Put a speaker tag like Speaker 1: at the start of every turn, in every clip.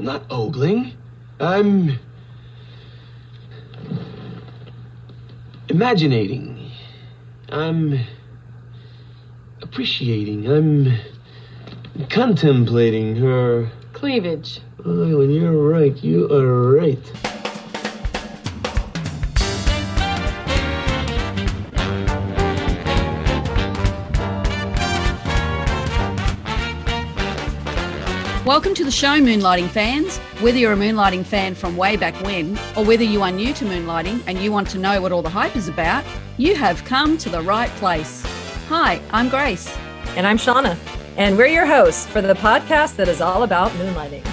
Speaker 1: I'm not ogling. I'm. imaginating. I'm. appreciating. I'm. contemplating her.
Speaker 2: Cleavage.
Speaker 1: Oh, and you're right. You are right.
Speaker 3: Welcome to the show, Moonlighting fans. Whether you're a moonlighting fan from way back when, or whether you are new to moonlighting and you want to know what all the hype is about, you have come to the right place. Hi, I'm Grace.
Speaker 4: And I'm Shawna. And we're your hosts for the podcast that is all about moonlighting.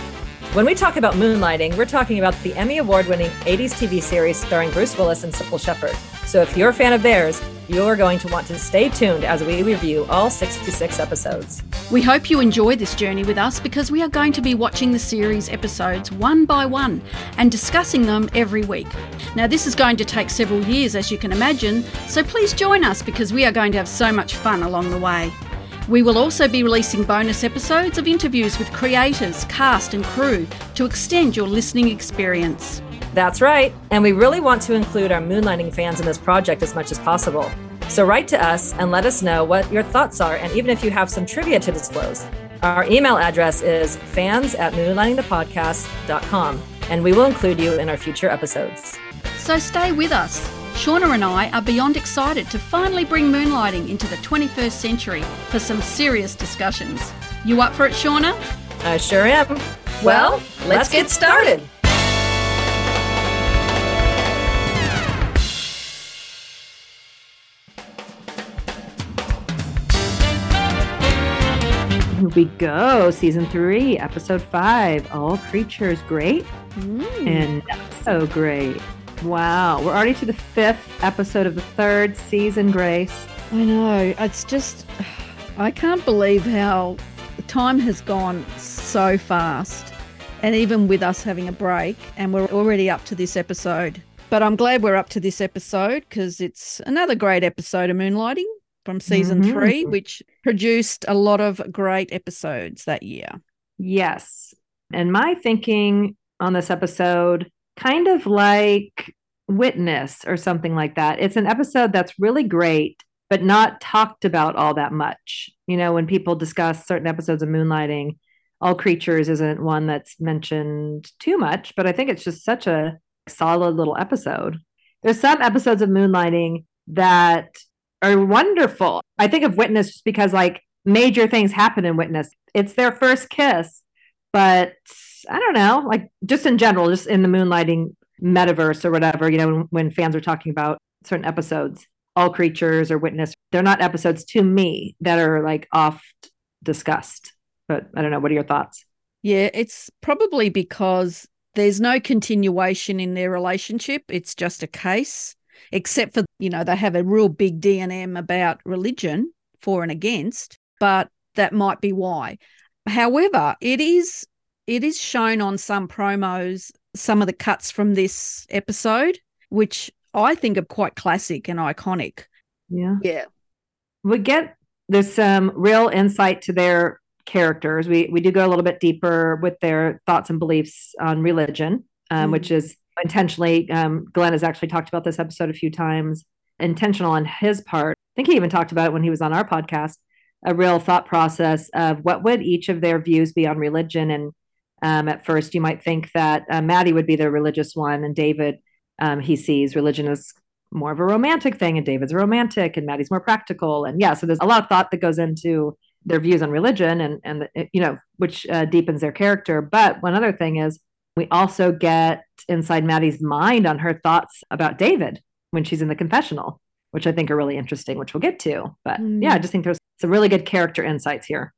Speaker 4: When we talk about moonlighting, we're talking about the Emmy Award winning 80s TV series starring Bruce Willis and Cybill Shepherd. So if you're a fan of theirs, you're going to want to stay tuned as we review all 66 episodes.
Speaker 3: We hope you enjoy this journey with us because we are going to be watching the series episodes one by one and discussing them every week. Now, this is going to take several years, as you can imagine, so please join us because we are going to have so much fun along the way. We will also be releasing bonus episodes of interviews with creators, cast, and crew to extend your listening experience.
Speaker 4: That's right. And we really want to include our moonlighting fans in this project as much as possible. So write to us and let us know what your thoughts are, and even if you have some trivia to disclose. Our email address is fans at moonlightingthepodcast.com, and we will include you in our future episodes.
Speaker 3: So stay with us. Shawna and I are beyond excited to finally bring moonlighting into the 21st century for some serious discussions. You up for it, Shawna?
Speaker 4: I sure am. Well, let's get started. Here we go. Season three, episode five. All creatures great
Speaker 3: Mm.
Speaker 4: and not so great. Wow. We're already to the fifth episode of the third season, Grace.
Speaker 3: I know. It's just, I can't believe how time has gone so fast. And even with us having a break, and we're already up to this episode. But I'm glad we're up to this episode because it's another great episode of Moonlighting from season
Speaker 4: Mhm.
Speaker 3: three, which produced a lot of great episodes that year.
Speaker 4: Yes. And my thinking on this episode, kind of like Witness or something like that. It's an episode that's really great, but not talked about all that much. You know, when people discuss certain episodes of Moonlighting, All Creatures isn't one that's mentioned too much, but I think it's just such a solid little episode. There's some episodes of Moonlighting that are wonderful. I think of Witness just because like major things happen in Witness. It's their first kiss, but I don't know, like just in general, just in the moonlighting metaverse or whatever, you know, when, when fans are talking about certain episodes, all creatures or witness, they're not episodes to me that are like oft discussed. But I don't know. What are your thoughts?
Speaker 3: Yeah, it's probably because there's no continuation in their relationship. It's just a case, except for, you know, they have a real big DNM about religion for and against, but that might be why. However, it is it is shown on some promos, some of the cuts from this episode, which I think are quite classic and iconic.
Speaker 4: Yeah.
Speaker 3: Yeah.
Speaker 4: We get there's some real insight to their characters. We we do go a little bit deeper with their thoughts and beliefs on religion, um,
Speaker 3: Mm.
Speaker 4: which is intentionally. Um, Glenn has actually talked about this episode a few times. Intentional on his part. I think he even talked about it when he was on our podcast. A real thought process of what would each of their views be on religion. And um, at first, you might think that uh, Maddie would be the religious one, and David um, he sees religion as more of a romantic thing, and David's romantic, and Maddie's more practical. And yeah, so there's a lot of thought that goes into their views on religion, and and you know which uh, deepens their character. But one other thing is we also get inside Maddie's mind on her thoughts about David when she's in the confessional, which I think are really interesting, which we'll get to. But
Speaker 3: Mm.
Speaker 4: yeah, I just think there's some really good character insights here.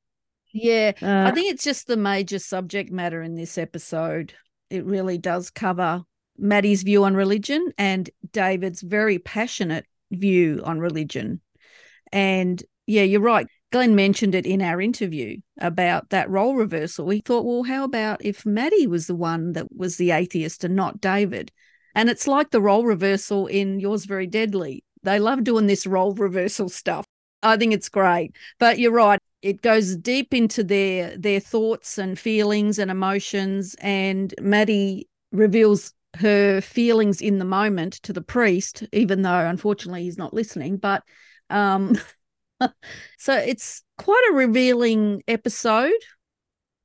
Speaker 3: Yeah. I
Speaker 4: Uh,
Speaker 3: think it's just the major subject matter in this episode. It really does cover Maddie's view on religion and David's very passionate view on religion. And yeah, you're right. Glenn mentioned it in our interview about that role reversal. We thought, well, how about if Maddie was the one that was the atheist and not David? And it's like the role reversal in Yours Very Deadly. They love doing this role reversal stuff. I think it's great. But you're right. it goes deep into their their thoughts and feelings and emotions and maddie reveals her feelings in the moment to the priest even though unfortunately he's not listening but um so it's quite a revealing episode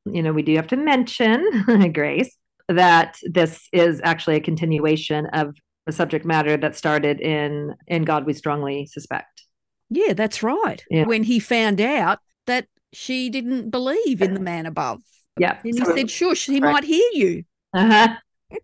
Speaker 4: you know we do have to mention grace that this is actually a continuation of a subject matter that started in in god we strongly suspect
Speaker 3: yeah that's right
Speaker 4: Yeah.
Speaker 3: when he found out that she didn't believe in the man above
Speaker 4: yeah
Speaker 3: and he
Speaker 4: So-
Speaker 3: said shush he
Speaker 4: Right.
Speaker 3: might hear you
Speaker 4: Uh-huh.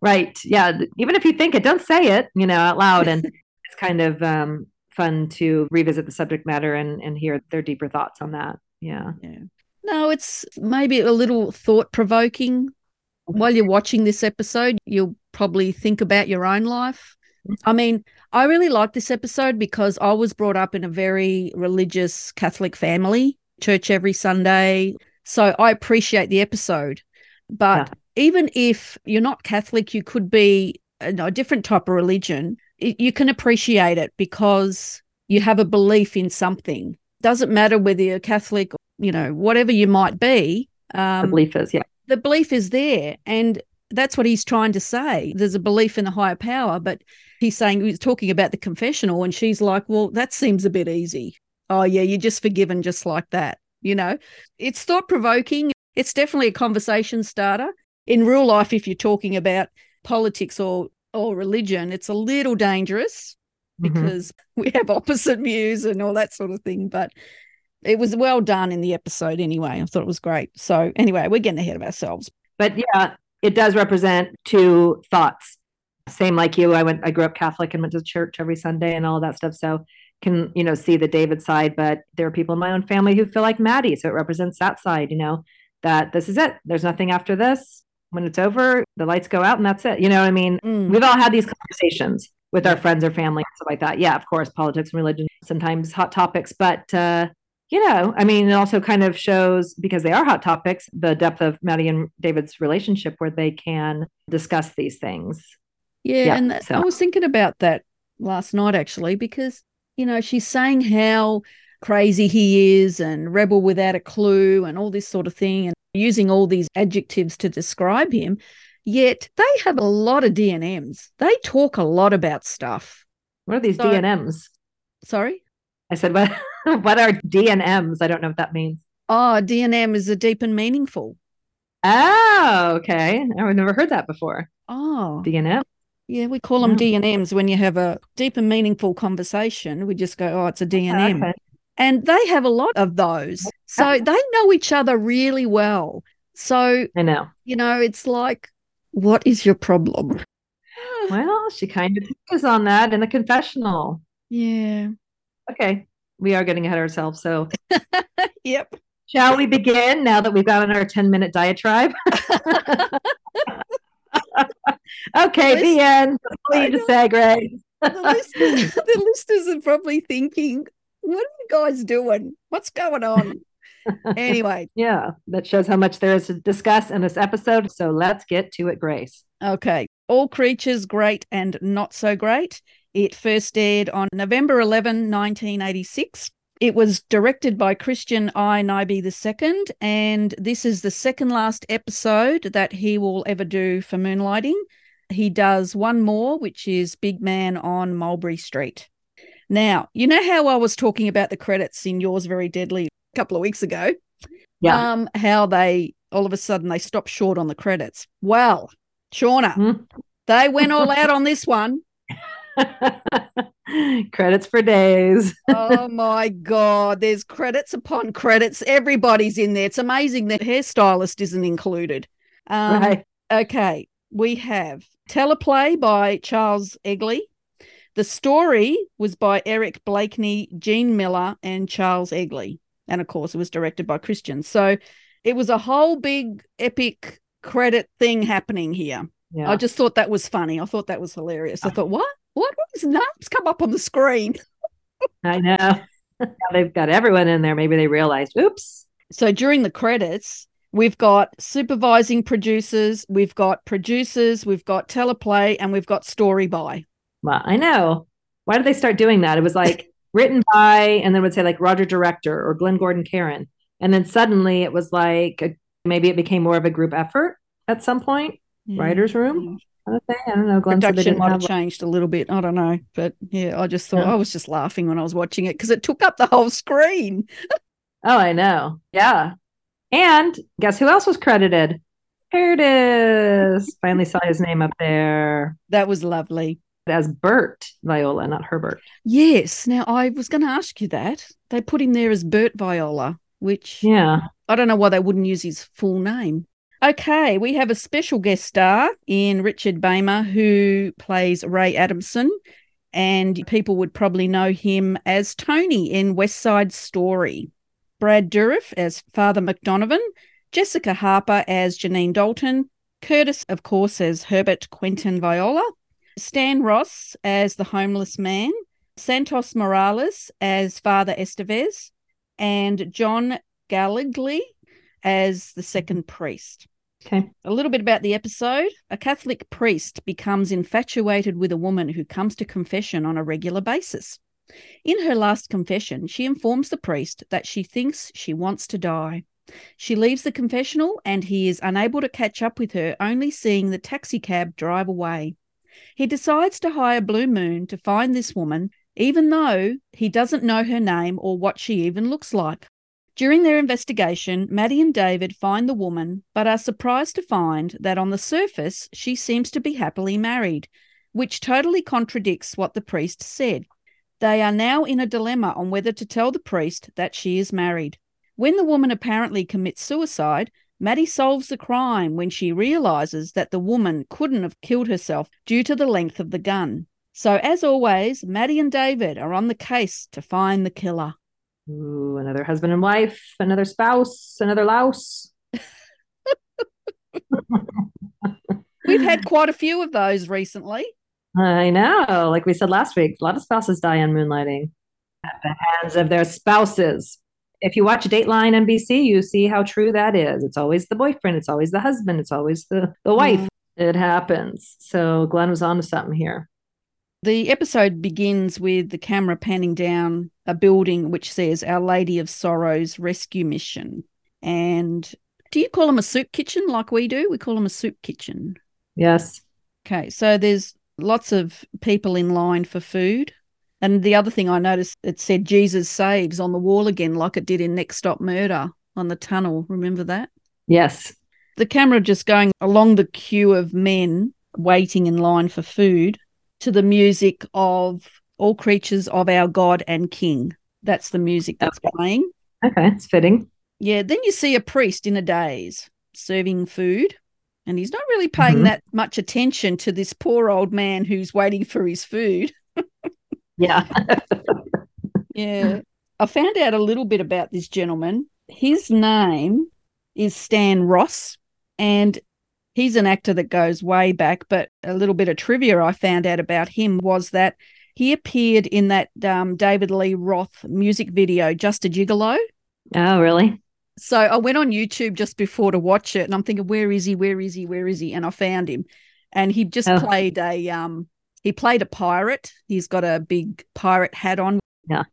Speaker 4: Right. Yeah. Even if you think it, don't say it, you know, out loud. And it's kind of um, fun to revisit the subject matter and, and hear their deeper thoughts on that. Yeah.
Speaker 3: Yeah. No, it's maybe a little thought provoking. Mm-hmm. While you're watching this episode, you'll probably think about your own life. I mean, I really like this episode because I was brought up in a very religious Catholic family, church every Sunday. So I appreciate the episode. But even if you're not Catholic, you could be a different type of religion. You can appreciate it because you have a belief in something. Doesn't matter whether you're Catholic you know, whatever you might be,
Speaker 4: The
Speaker 3: um,
Speaker 4: belief is, yeah.
Speaker 3: the belief is there. And that's what he's trying to say. There's a belief in the higher power, but he's saying he's talking about the confessional, and she's like, Well, that seems a bit easy. Oh, yeah, you're just forgiven just like that. You know, it's thought provoking. It's definitely a conversation starter. In real life, if you're talking about politics or or religion, it's a little dangerous
Speaker 4: Mhm.
Speaker 3: because we have opposite views and all that sort of thing. But it was well done in the episode anyway. I thought it was great. So anyway, we're getting ahead of ourselves.
Speaker 4: But yeah, it does represent two thoughts. Same like you. I went, I grew up Catholic and went to church every Sunday and all that stuff. So can, you know, see the David side, but there are people in my own family who feel like Maddie. So it represents that side, you know, that this is it. There's nothing after this. When it's over, the lights go out and that's it. You know what I mean?
Speaker 3: Mm.
Speaker 4: We've all had these conversations with our friends or family and stuff like that. Yeah, of course, politics and religion, sometimes hot topics, but uh, you know, I mean, it also kind of shows because they are hot topics, the depth of Maddie and David's relationship where they can discuss these things.
Speaker 3: Yeah,
Speaker 4: Yeah,
Speaker 3: and
Speaker 4: so-
Speaker 3: I was thinking about that last night actually because you know she's saying how crazy he is and rebel without a clue and all this sort of thing and using all these adjectives to describe him. Yet they have a lot of DNMs. They talk a lot about stuff.
Speaker 4: What are these
Speaker 3: So-
Speaker 4: DNMs?
Speaker 3: Sorry.
Speaker 4: I said, what, what are DNMs? I don't know what that means.
Speaker 3: Oh, DNM is a deep and meaningful.
Speaker 4: Oh, okay. Oh, I've never heard that before.
Speaker 3: Oh,
Speaker 4: DNM.
Speaker 3: yeah, we call them oh.
Speaker 4: Yeah.
Speaker 3: DNMs when you have a deep and meaningful conversation. We just go, oh, it's a DNM.
Speaker 4: Okay.
Speaker 3: And they have a lot of those. So they know each other really well. So,
Speaker 4: I know.
Speaker 3: you know, it's like, what is your problem?
Speaker 4: Well, she kind of touches on that in the confessional.
Speaker 3: Yeah.
Speaker 4: Okay. We are getting ahead of ourselves. So
Speaker 3: Yep.
Speaker 4: Shall we begin now that we've got on our 10 minute diatribe? okay,
Speaker 3: Listen,
Speaker 4: the end. You
Speaker 3: know.
Speaker 4: say, Greg?
Speaker 3: The listeners, the listeners are probably thinking, what are you guys doing? What's going on? Anyway,
Speaker 4: yeah, that shows how much there is to discuss in this episode. So let's get to it, Grace.
Speaker 3: Okay. All Creatures Great and Not So Great. It first aired on November 11, 1986. It was directed by Christian I. Nyby II, and this is the second last episode that he will ever do for Moonlighting. He does one more, which is Big Man on Mulberry Street. Now, you know how I was talking about the credits in Yours Very Deadly a couple of weeks ago?
Speaker 4: Yeah.
Speaker 3: Um, how they all of a sudden they stopped short on the credits. Well, Shawna,
Speaker 4: Hmm.
Speaker 3: they went all out on this one.
Speaker 4: Credits for days.
Speaker 3: Oh my God. There's credits upon credits. Everybody's in there. It's amazing that hairstylist isn't included. Um,
Speaker 4: right.
Speaker 3: Okay. We have Teleplay by Charles Eglee. The story was by Eric Blakeney, Gene Miller, and Charles Eglee. And of course, it was directed by Christian. So it was a whole big epic credit thing happening here.
Speaker 4: Yeah.
Speaker 3: I just thought that was funny. I thought that was hilarious. I uh. thought, what? What? What is names come up on the screen?
Speaker 4: I know. Now they've got everyone in there. Maybe they realized, oops.
Speaker 3: So during the credits, we've got supervising producers, we've got producers, we've got teleplay, and we've got story by.
Speaker 4: Well, I know. Why did they start doing that? It was like written by, and then would say like Roger Director or Glenn Gordon Caron. And then suddenly it was like a, maybe it became more of a group effort at some point,
Speaker 3: Yeah.
Speaker 4: writer's room kind of thing. I don't know. Glenn
Speaker 3: Production might
Speaker 4: have
Speaker 3: have changed a little bit. I don't know. But yeah, I just thought
Speaker 4: Yeah.
Speaker 3: I was just laughing when I was watching it because it took up the whole screen.
Speaker 4: Oh, I know. Yeah. And guess who else was credited? Here it is. Finally saw his name up there
Speaker 3: That was lovely.
Speaker 4: As Bert Viola, not Herbert.
Speaker 3: Yes. Now I was going to ask you that. They put him there as Bert Viola, which
Speaker 4: Yeah.
Speaker 3: I don't know why they wouldn't use his full name. Okay, we have a special guest star in Richard Beymer who plays Ray Adamson, and people would probably know him as Tony in West Side Story. Brad Dourif as Father McDonovan, Jessica Harper as Janine Dalton, Curtis, of course, as Herbert Quentin Viola, Stan Ross as the homeless man, Santos Morales as Father Estevez, and John Gallegly as the second priest.
Speaker 4: Okay.
Speaker 3: A little bit about the episode. A Catholic priest becomes infatuated with a woman who comes to confession on a regular basis. In her last confession, she informs the priest that she thinks she wants to die. She leaves the confessional and he is unable to catch up with her, only seeing the taxicab drive away. He decides to hire Blue Moon to find this woman, even though he doesn't know her name or what she even looks like. During their investigation, Maddie and David find the woman, but are surprised to find that on the surface she seems to be happily married, which totally contradicts what the priest said. They are now in a dilemma on whether to tell the priest that she is married. When the woman apparently commits suicide, Maddie solves the crime when she realizes that the woman couldn't have killed herself due to the length of the gun. So, as always, Maddie and David are on the case to find the killer.
Speaker 4: Ooh, another husband and wife, another spouse, another louse.
Speaker 3: We've had quite a few of those recently.
Speaker 4: I know. Like we said last week, a lot of spouses die on moonlighting at the hands of their spouses. If you watch Dateline NBC, you see how true that is. It's always the boyfriend, it's always the husband, it's always the, the wife.
Speaker 3: Mm.
Speaker 4: It happens. So Glenn was onto something here.
Speaker 3: The episode begins with the camera panning down a building which says Our Lady of Sorrows Rescue Mission. And do you call them a soup kitchen like we do? We call them a soup kitchen.
Speaker 4: Yes.
Speaker 3: Okay, so there's lots of people in line for food. And the other thing I noticed, it said Jesus saves on the wall again, like it did in Next Stop Murder on the tunnel. Remember that?
Speaker 4: Yes.
Speaker 3: The camera just going along the queue of men waiting in line for food to the music of All Creatures of Our God and King. That's the music that's
Speaker 4: Okay.
Speaker 3: playing.
Speaker 4: Okay. It's fitting.
Speaker 3: Yeah, then you see a priest in a daze serving food, and he's not really paying
Speaker 4: Mhm.
Speaker 3: that much attention to this poor old man who's waiting for his food.
Speaker 4: Yeah.
Speaker 3: Yeah. I found out a little bit about this gentleman. His name is Stan Ross, and he's an actor that goes way back. But a little bit of trivia I found out about him was that he appeared in that um, David Lee Roth music video, Just a Gigolo.
Speaker 4: oh, really?
Speaker 3: So I went on YouTube just before to watch it, and I'm thinking, where is he? Where is he? Where is he? And I found him, and he just
Speaker 4: Oh.
Speaker 3: played a um, he played a pirate. He's got a big pirate hat on.
Speaker 4: Yeah.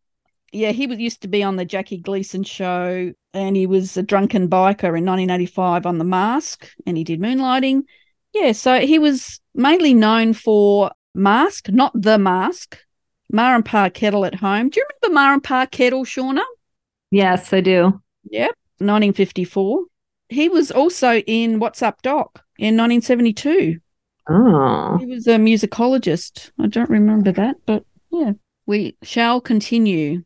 Speaker 3: yeah. He was used to be on the Jackie Gleason show, and he was a drunken biker in 1985 on The Mask, and he did moonlighting. Yeah, so he was mainly known for Mask, not The Mask. Ma and Pa Kettle at home. Do you remember Ma and Pa Kettle, Shawna?
Speaker 4: Yes, I do.
Speaker 3: Yep, 1954. He was also in What's Up Doc in 1972.
Speaker 4: Oh.
Speaker 3: He was a musicologist. I don't remember that, but yeah. We shall continue.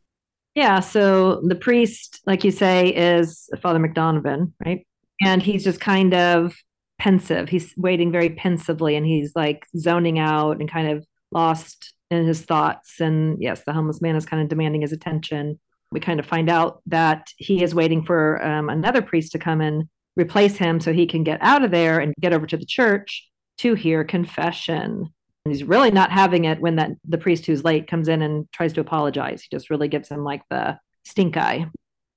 Speaker 4: Yeah, so the priest, like you say, is Father McDonovan, right? And he's just kind of pensive. He's waiting very pensively and he's like zoning out and kind of lost in his thoughts. And yes, the homeless man is kind of demanding his attention. We kind of find out that he is waiting for um, another priest to come and replace him so he can get out of there and get over to the church to hear confession. And he's really not having it when that the priest who's late comes in and tries to apologize. He just really gives him like the stink eye,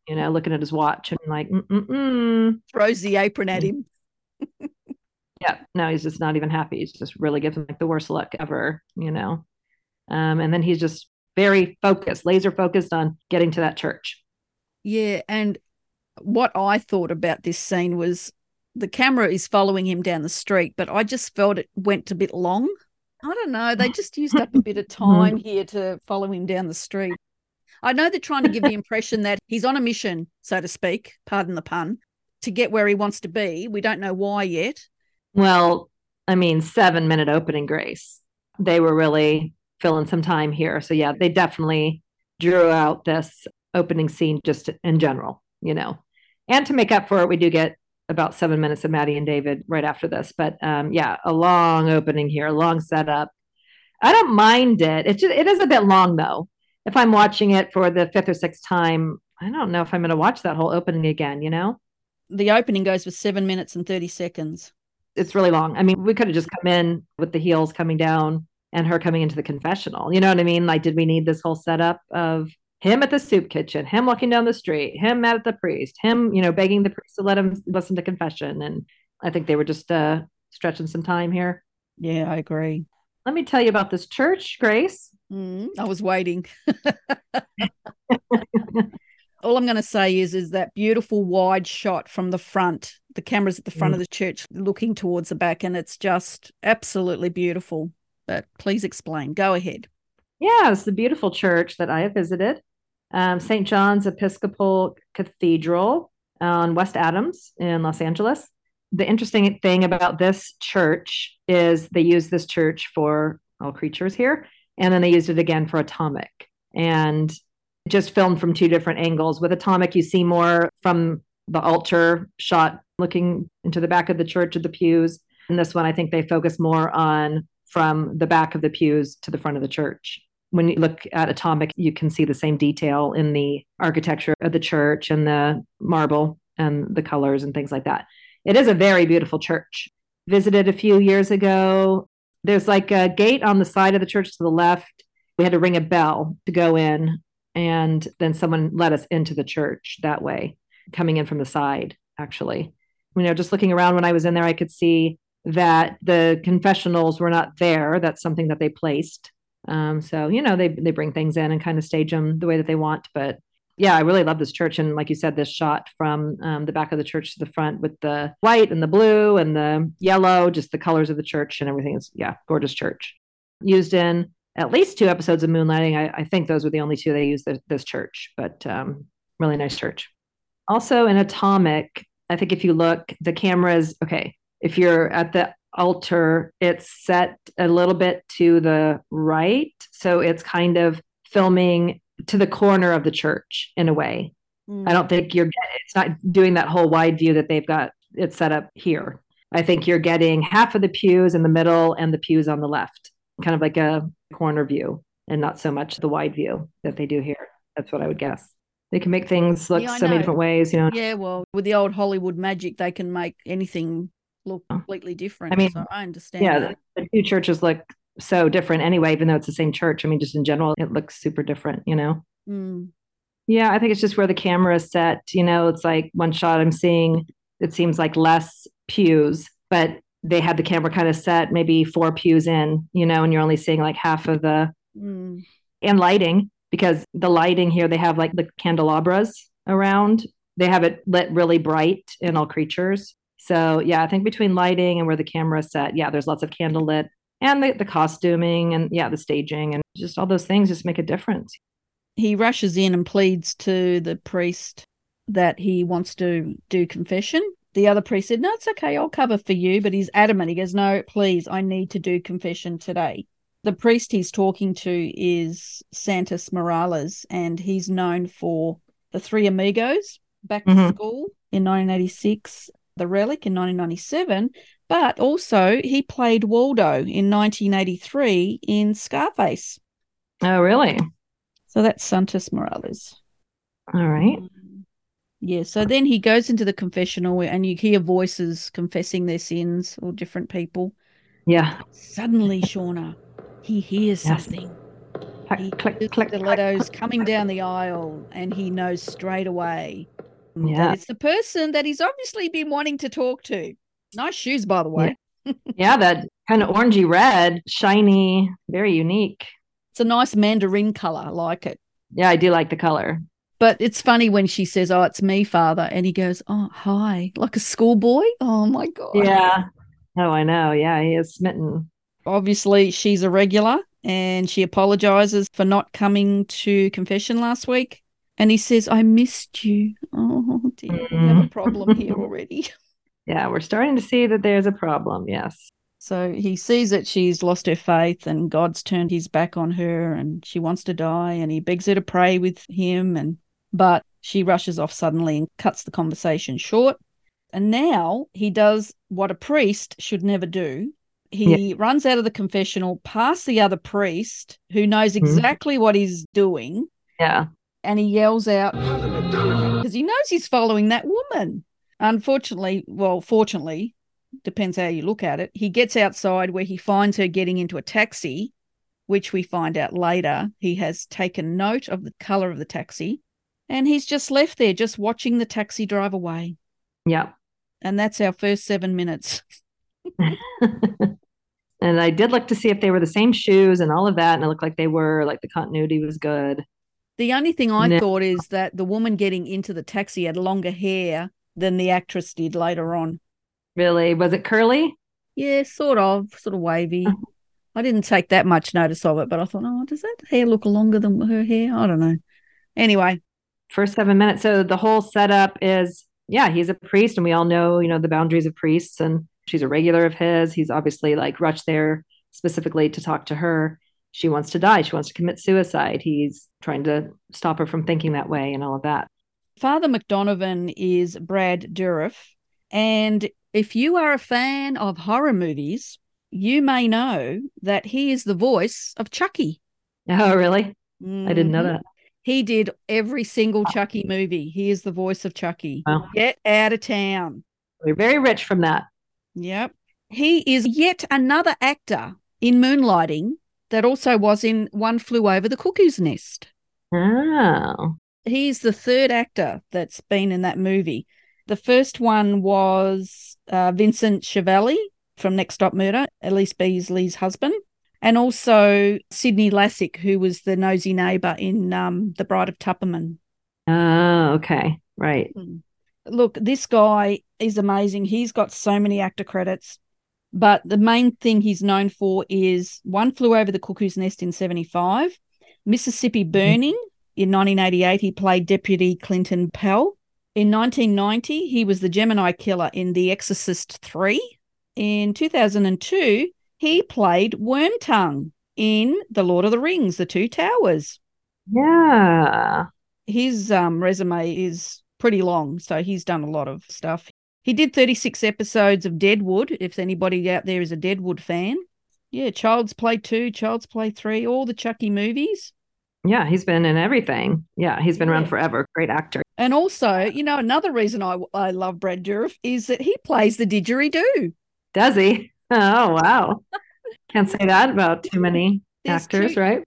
Speaker 4: you know, looking at his watch and like, mm-mm-mm.
Speaker 3: Throws the apron at him.
Speaker 4: yeah, no, he's just not even happy. He's just really gives him like the worst look ever, you know. Um, and then he's just very focused, laser focused on getting to that church.
Speaker 3: Yeah, and what I thought about this scene was the camera is following him down the street, but I just felt it went a bit long. I don't know. They just used up a bit of mm-hmm. time here to follow him down the street. I know they're trying to give the impression that he's on a mission, so to speak, pardon the pun, to get where he wants to be. We don't know why yet.
Speaker 4: Well, I mean, seven minute opening grace. They were really filling some time here. So, yeah, they definitely drew out this opening scene just in general, you know. And to make up for it, we do get about seven minutes of Maddie and David right after this. But um, yeah, a long opening here, a long setup. I don't mind it. It just, it is a bit long though. If I'm watching it for the fifth or sixth time, I don't know if I'm going to watch that whole opening again. You know,
Speaker 3: The opening goes for seven minutes and 30 seconds.
Speaker 4: it's really long. I mean, we could have just come in with the heels coming down and her coming into the confessional. You know what I mean? Like, did we need this whole setup of him at the soup kitchen, him walking down the street, him mad at the priest, him, you know, begging the priest to let him listen to confession? And I think they were just uh, stretching some time here.
Speaker 3: Yeah, I agree.
Speaker 4: Let me tell you about this church, Grace.
Speaker 3: Mm, I was waiting. All I'm going to say is, is that beautiful wide shot from the front. The camera's at the front
Speaker 4: Mm.
Speaker 3: of the church, looking towards the back, and it's just absolutely beautiful. But please explain. Go ahead.
Speaker 4: Yeah, it's the beautiful church that I have visited, um, St. John's Episcopal Cathedral on West Adams in Los Angeles. The interesting thing about this church is they use this church for all creatures here, and then they used it again for Atomic, and just filmed from two different angles. With Atomic, you see more from the altar shot looking into the back of the church of the pews. And this one, I think they focus more on from the back of the pews to the front of the church. When you look at Atomic, you can see the same detail in the architecture of the church and the marble and the colors and things like that. It is a very beautiful church. Visited a few years ago. There's like a gate on the side of the church to the left. We had to ring a bell to go in, and then someone let us into the church that way, coming in from the side, actually. You know, just looking around when I was in there, I could see that the confessionals were not there. That's something that they placed. Um, so you know, they they bring things in and kind of stage them the way that they want. But yeah, I really love this church, and like you said, this shot from um, the back of the church to the front with the white and the blue and the yellow, just the colors of the church and everything is yeah, gorgeous church. Used in at least two episodes of Moonlighting. I, I think those were the only two they used this, this church, but um, really nice church. Also in Atomic, I think if you look, the cameras okay if you're at the altar, it's set a little bit to the right. So it's kind of filming to the corner of the church in a way. I mm. don't think you're, it's not doing that whole wide view that they've got it set up here. I think you're getting half of the pews in the middle and the pews on the left, kind of like a corner view and not so much the wide view that they do here. That's what I would guess. They can make things look
Speaker 3: Yeah,
Speaker 4: so many different ways, you know.
Speaker 3: Yeah, well, with the old Hollywood magic, they can make anything look
Speaker 4: Oh.
Speaker 3: completely different.
Speaker 4: I mean,
Speaker 3: so I understand.
Speaker 4: yeah
Speaker 3: that.
Speaker 4: the, the two churches look so different anyway even though it's the same church i mean just in general it looks super different you know
Speaker 3: Mm.
Speaker 4: yeah i think it's just where the camera is set you know it's like one shot i'm seeing it seems like less pews but they had the camera kind of set maybe four pews in you know and you're only seeing like half of the
Speaker 3: Mm.
Speaker 4: and lighting because the lighting here they have like the candelabras around they have it lit really bright in all creatures so yeah i think between lighting and where the camera is set yeah there's lots of candlelit and the, the costuming and yeah the staging and just all those things just make a difference
Speaker 3: He rushes in and pleads to the priest that he wants to do confession. The other priest said, No, it's okay. I'll cover for you. But he's adamant. He goes, No, please, I need to do confession today. The priest he's talking to is Santos Morales, and he's known for the Three Amigos, Back to
Speaker 4: Mhm.
Speaker 3: School in 1986, The Relic in 1997, but also he played Waldo in 1983 in Scarface.
Speaker 4: oh really
Speaker 3: So that's Santos Morales.
Speaker 4: all right
Speaker 3: Yeah, so then he goes into the confessional and you hear voices confessing their sins or different people.
Speaker 4: yeah
Speaker 3: Suddenly, Shawna, he hears
Speaker 4: Yes.
Speaker 3: something.
Speaker 4: click
Speaker 3: He
Speaker 4: click
Speaker 3: hears
Speaker 4: click,
Speaker 3: stilettos
Speaker 4: click.
Speaker 3: coming down the aisle and he knows straight away that
Speaker 4: yeah
Speaker 3: it's the person that he's obviously been wanting to talk to. Nice shoes, by the way.
Speaker 4: yeah that kind of orangey red shiny very unique
Speaker 3: It's a nice mandarin color. I like it.
Speaker 4: yeah i do like the color
Speaker 3: But it's funny when she says, Oh, it's me, father. And he goes, Oh, hi, like a schoolboy. Oh my God.
Speaker 4: Yeah. Oh, I know. Yeah, he is smitten.
Speaker 3: Obviously, she's a regular and she apologizes for not coming to confession last week. And he says, I missed you. Oh, dear. We have a
Speaker 4: Mhm.
Speaker 3: problem here already.
Speaker 4: Yeah, we're starting to see that there's a problem. Yes.
Speaker 3: So he sees that she's lost her faith and God's turned his back on her and she wants to die and he begs her to pray with him and but she rushes off suddenly and cuts the conversation short. And now he does what a priest should never do. He runs out of the confessional past the other priest who knows exactly what he's doing
Speaker 4: Yeah.
Speaker 3: And he yells out because he knows he's following that woman. Unfortunately, well, fortunately, depends how you look at it. He gets outside where he finds her getting into a taxi, which we find out later. He has taken note of the color of the taxi and he's just left there, just watching the taxi drive away.
Speaker 4: Yeah.
Speaker 3: And that's our first seven minutes.
Speaker 4: and I did look to see if they were the same shoes and all of that. And it looked like they were, like the continuity was good.
Speaker 3: The only thing I
Speaker 4: No.
Speaker 3: thought is that the woman getting into the taxi had longer hair than the actress did later on.
Speaker 4: Really? Was it curly?
Speaker 3: Yeah, sort of, sort of wavy.
Speaker 4: Uh-huh.
Speaker 3: I didn't take that much notice of it, but I thought, oh, does that hair look longer than her hair? I don't know. Anyway,
Speaker 4: First seven minutes. So the whole setup is, yeah, he's a priest, and we all know, you know, the boundaries of priests, and she's a regular of his. He's obviously like rushed there specifically to talk to her. She wants to die. She wants to commit suicide. He's trying to stop her from thinking that way and all of that.
Speaker 3: Father McDonovan is Brad Dourif. And if you are a fan of horror movies, you may know that he is the voice of Chucky.
Speaker 4: Oh, really? I didn't know
Speaker 3: Mhm.
Speaker 4: that.
Speaker 3: He did every single Chucky movie. He is the voice of Chucky.
Speaker 4: Wow.
Speaker 3: Get out of town.
Speaker 4: We're very rich from that.
Speaker 3: Yep. He is yet another actor in Moonlighting that also was in One Flew Over the Cuckoo's Nest.
Speaker 4: Oh,
Speaker 3: He's the third actor that's been in that movie. The first one was uh, Vincent Schiavelli from Next Stop Murder, Elise Beasley's husband, and also Sidney Lassick, who was the nosy neighbour in um, The Bride of Tupperman.
Speaker 4: oh, okay, right.
Speaker 3: Look, this guy is amazing. He's got so many actor credits, but the main thing he's known for is One Flew Over the Cuckoo's Nest in 75, Mississippi Burning in 1988. He played Deputy Clinton Pell. In 1990, he was the Gemini killer in The Exorcist 3. In 2002, he played Wormtongue in The Lord of the Rings, The Two Towers
Speaker 4: Yeah.
Speaker 3: his um, resume is pretty long, so he's done a lot of stuff. He did 36 episodes of Deadwood, if anybody out there is a Deadwood fan. Yeah, Child's Play 2, Child's Play 3, all the Chucky movies.
Speaker 4: Yeah, he's been in everything. Yeah, he's been around forever. Great actor.
Speaker 3: And also, you know, another reason I, I love Brad Dourif is that he plays the didgeridoo.
Speaker 4: Does he? Oh, wow. Can't say that about too many
Speaker 3: There's
Speaker 4: actors,
Speaker 3: two-
Speaker 4: right?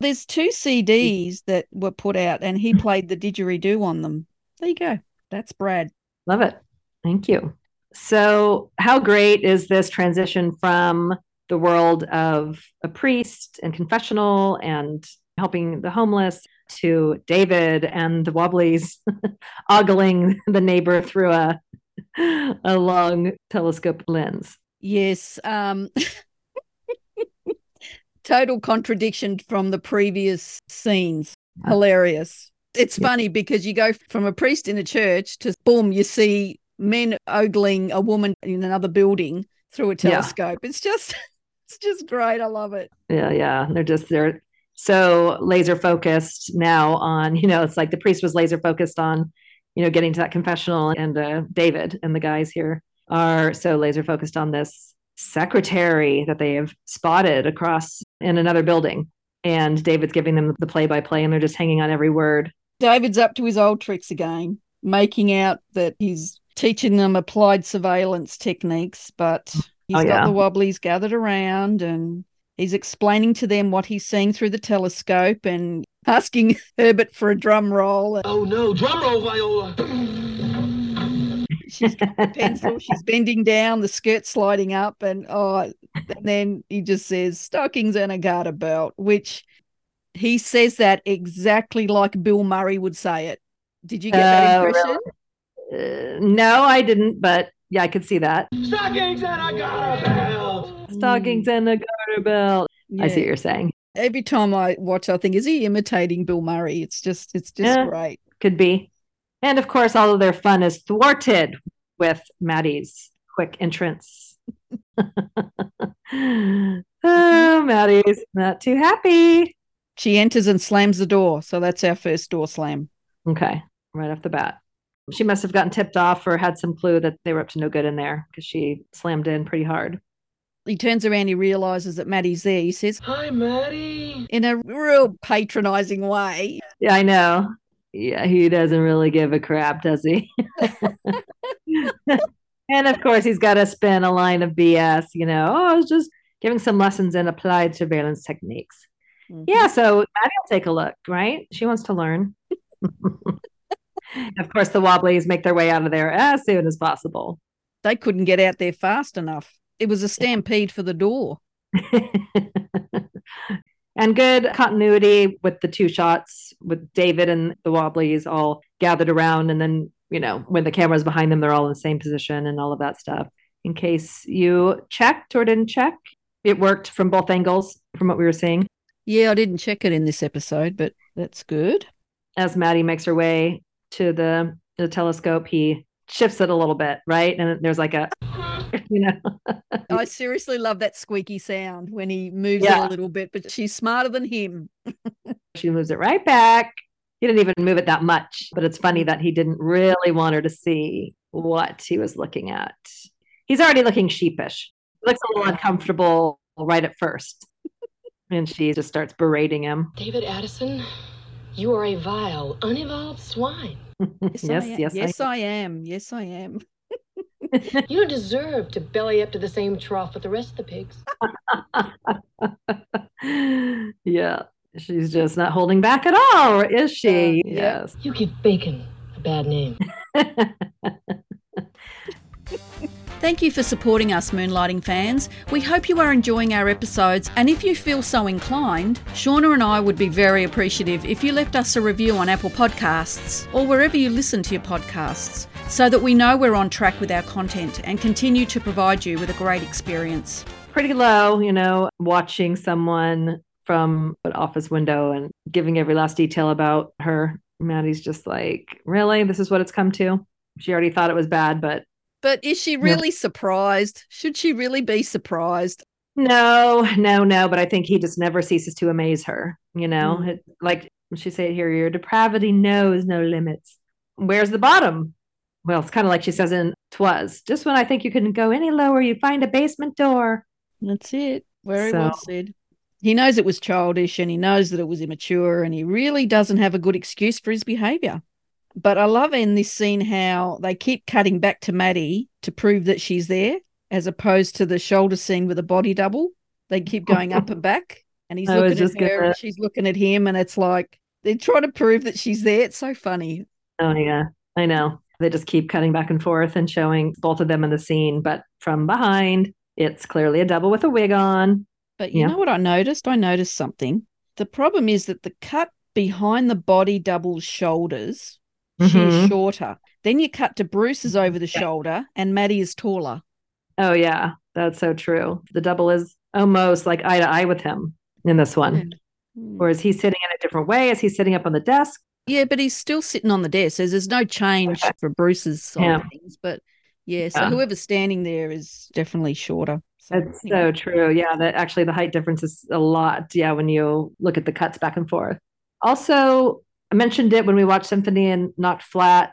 Speaker 3: There's two CDs that were put out, and he played the didgeridoo on them. There you go. That's Brad.
Speaker 4: Love it. Thank you. So, how great is this transition from the world of a priest and confessional and helping the homeless to David and the Wobblies ogling the neighbor through a a long telescope lens?
Speaker 3: Yes. Um, total contradiction from the previous scenes. Hilarious. It's
Speaker 4: Yeah.
Speaker 3: funny because you go from a priest in a church to boom, you see men ogling a woman in another building through a
Speaker 4: Yeah.
Speaker 3: telescope. It's just, it's just great. I love it.
Speaker 4: Yeah, yeah. They're just they're so laser focused now on, you know, it's like the priest was laser focused on, you know, getting to that confessional and uh, David and the guys here are so laser focused on this secretary that they have spotted across in another building. And David's giving them the play by play and they're just hanging on every word.
Speaker 3: David's up to his old tricks again, making out that he's teaching them applied surveillance techniques, but oh, he's
Speaker 4: Oh,
Speaker 3: got
Speaker 4: yeah.
Speaker 3: the wobblies gathered around and he's explaining to them what he's seeing through the telescope and asking Herbert for a drum roll. And
Speaker 1: Oh no, drum roll, Viola.
Speaker 3: she's got the pencil, she's bending down, the skirt sliding up, and oh, and then he just says stockings and a garter belt, which he says that exactly like Bill Murray would say it. Did you get that
Speaker 4: Oh,
Speaker 3: impression?
Speaker 4: Uh, no, I didn't, but yeah, I could see that.
Speaker 1: Stockings and a garter belt.
Speaker 4: Stockings and a garter belt. I see what you're saying.
Speaker 3: Every time I watch, I think, is he imitating Bill Murray? It's just, it's just
Speaker 4: Yeah.
Speaker 3: great.
Speaker 4: Could be. And of course, all of their fun is thwarted with Maddie's quick entrance. oh, Maddie's not too happy.
Speaker 3: She enters and slams the door, so that's our first door slam.
Speaker 4: Okay, right off the bat. She must have gotten tipped off or had some clue that they were up to no good in there because she slammed in pretty hard.
Speaker 3: He turns around, he realizes that Maddie's there. He says,
Speaker 1: Hi, Maddie.
Speaker 3: in a real patronizing way,
Speaker 4: Yeah, I know. Yeah, he doesn't really give a crap, does he? and of course, he's got to spin a line of BS, you know, oh, I was just giving some lessons in applied surveillance techniques.
Speaker 3: Mhm.
Speaker 4: Yeah, so Maddie will take a look, right? She wants to learn. of course, the Wobblies make their way out of there as soon as possible.
Speaker 3: they couldn't get out there fast enough. It was a stampede for the door.
Speaker 4: and good continuity with the two shots with David and the Wobblies all gathered around. And then, you know, when the camera's behind them, they're all in the same position and all of that stuff. In case you checked or didn't check, it worked from both angles from what we were seeing.
Speaker 3: Yeah, I didn't check it in this episode, but that's good.
Speaker 4: As Maddie makes her way to the, the telescope, he shifts it a little bit, right? And there's like a, uh-huh. you know, oh,
Speaker 3: I seriously love that squeaky sound when he moves
Speaker 4: Yeah.
Speaker 3: it a little bit, but she's smarter than him.
Speaker 4: she moves it right back. He didn't even move it that much, but it's funny that he didn't really want her to see what he was looking at. He's already looking sheepish. He looks a little uncomfortable right at first. And she just starts berating him.
Speaker 2: David Addison, you are a vile, unevolved swine.
Speaker 4: yes,
Speaker 3: I
Speaker 4: yes,
Speaker 3: yes, I am. Yes, I am.
Speaker 2: You don't deserve to belly up to the same trough with the rest of the pigs.
Speaker 4: Yeah, she's just not holding back at all, is she?
Speaker 3: Yeah.
Speaker 2: You give bacon a bad name.
Speaker 3: Thank you for supporting us, Moonlighting fans. We hope you are enjoying our episodes, and if you feel so inclined, Shawna and I would be very appreciative if you left us a review on Apple Podcasts or wherever you listen to your podcasts, so that we know we're on track with our content and continue to provide you with a great experience.
Speaker 4: pretty low, you know, watching someone from an office window and giving every last detail about her. Maddie's just like, really? This is what it's come to? She already thought it was bad, but
Speaker 3: But is she really surprised? Should she really be surprised?
Speaker 4: no, no, no. But I think he just never ceases to amaze her, you know,
Speaker 3: Mm.
Speaker 4: it, like she said here, your depravity knows no limits. Where's the bottom? Well, it's kind of like she says in Twas, just when I think you couldn't go any lower, you find a basement door.
Speaker 3: That's it. Very well
Speaker 4: So-
Speaker 3: said. He knows it was childish and he knows that it was immature and he really doesn't have a good excuse for his behavior. But I love in this scene how they keep cutting back to Maddie to prove that she's there, as opposed to the shoulder scene with a body double. They keep going up and back and he's
Speaker 4: I
Speaker 3: looking at her and she's looking at him and it's like they're trying to prove that she's there. It's so funny.
Speaker 4: Oh yeah, I know. They just keep cutting back and forth and showing both of them in the scene, but from behind, it's clearly a double with a wig on.
Speaker 3: But you
Speaker 4: Yeah.
Speaker 3: know what I noticed? I noticed something. The problem is that the cut behind the body double's shoulders, she's
Speaker 4: Mhm.
Speaker 3: shorter. Then you cut to Bruce's over the shoulder, and Maddie is taller.
Speaker 4: Oh yeah, that's so true. The double is almost like eye to eye with him in this one.
Speaker 3: Mm.
Speaker 4: Or is he sitting in a different way? Is he sitting up on the desk?
Speaker 3: Yeah, but he's still sitting on the desk. So there's no change
Speaker 4: Okay.
Speaker 3: for Bruce's side
Speaker 4: Yeah.
Speaker 3: of things. But yeah, so
Speaker 4: Yeah.
Speaker 3: whoever's standing there is definitely shorter. So,
Speaker 4: That's so true. Yeah, that actually the height difference is a lot. Yeah, when you look at the cuts back and forth. Also, I mentioned it when we watched Symphony in Knocked Flat.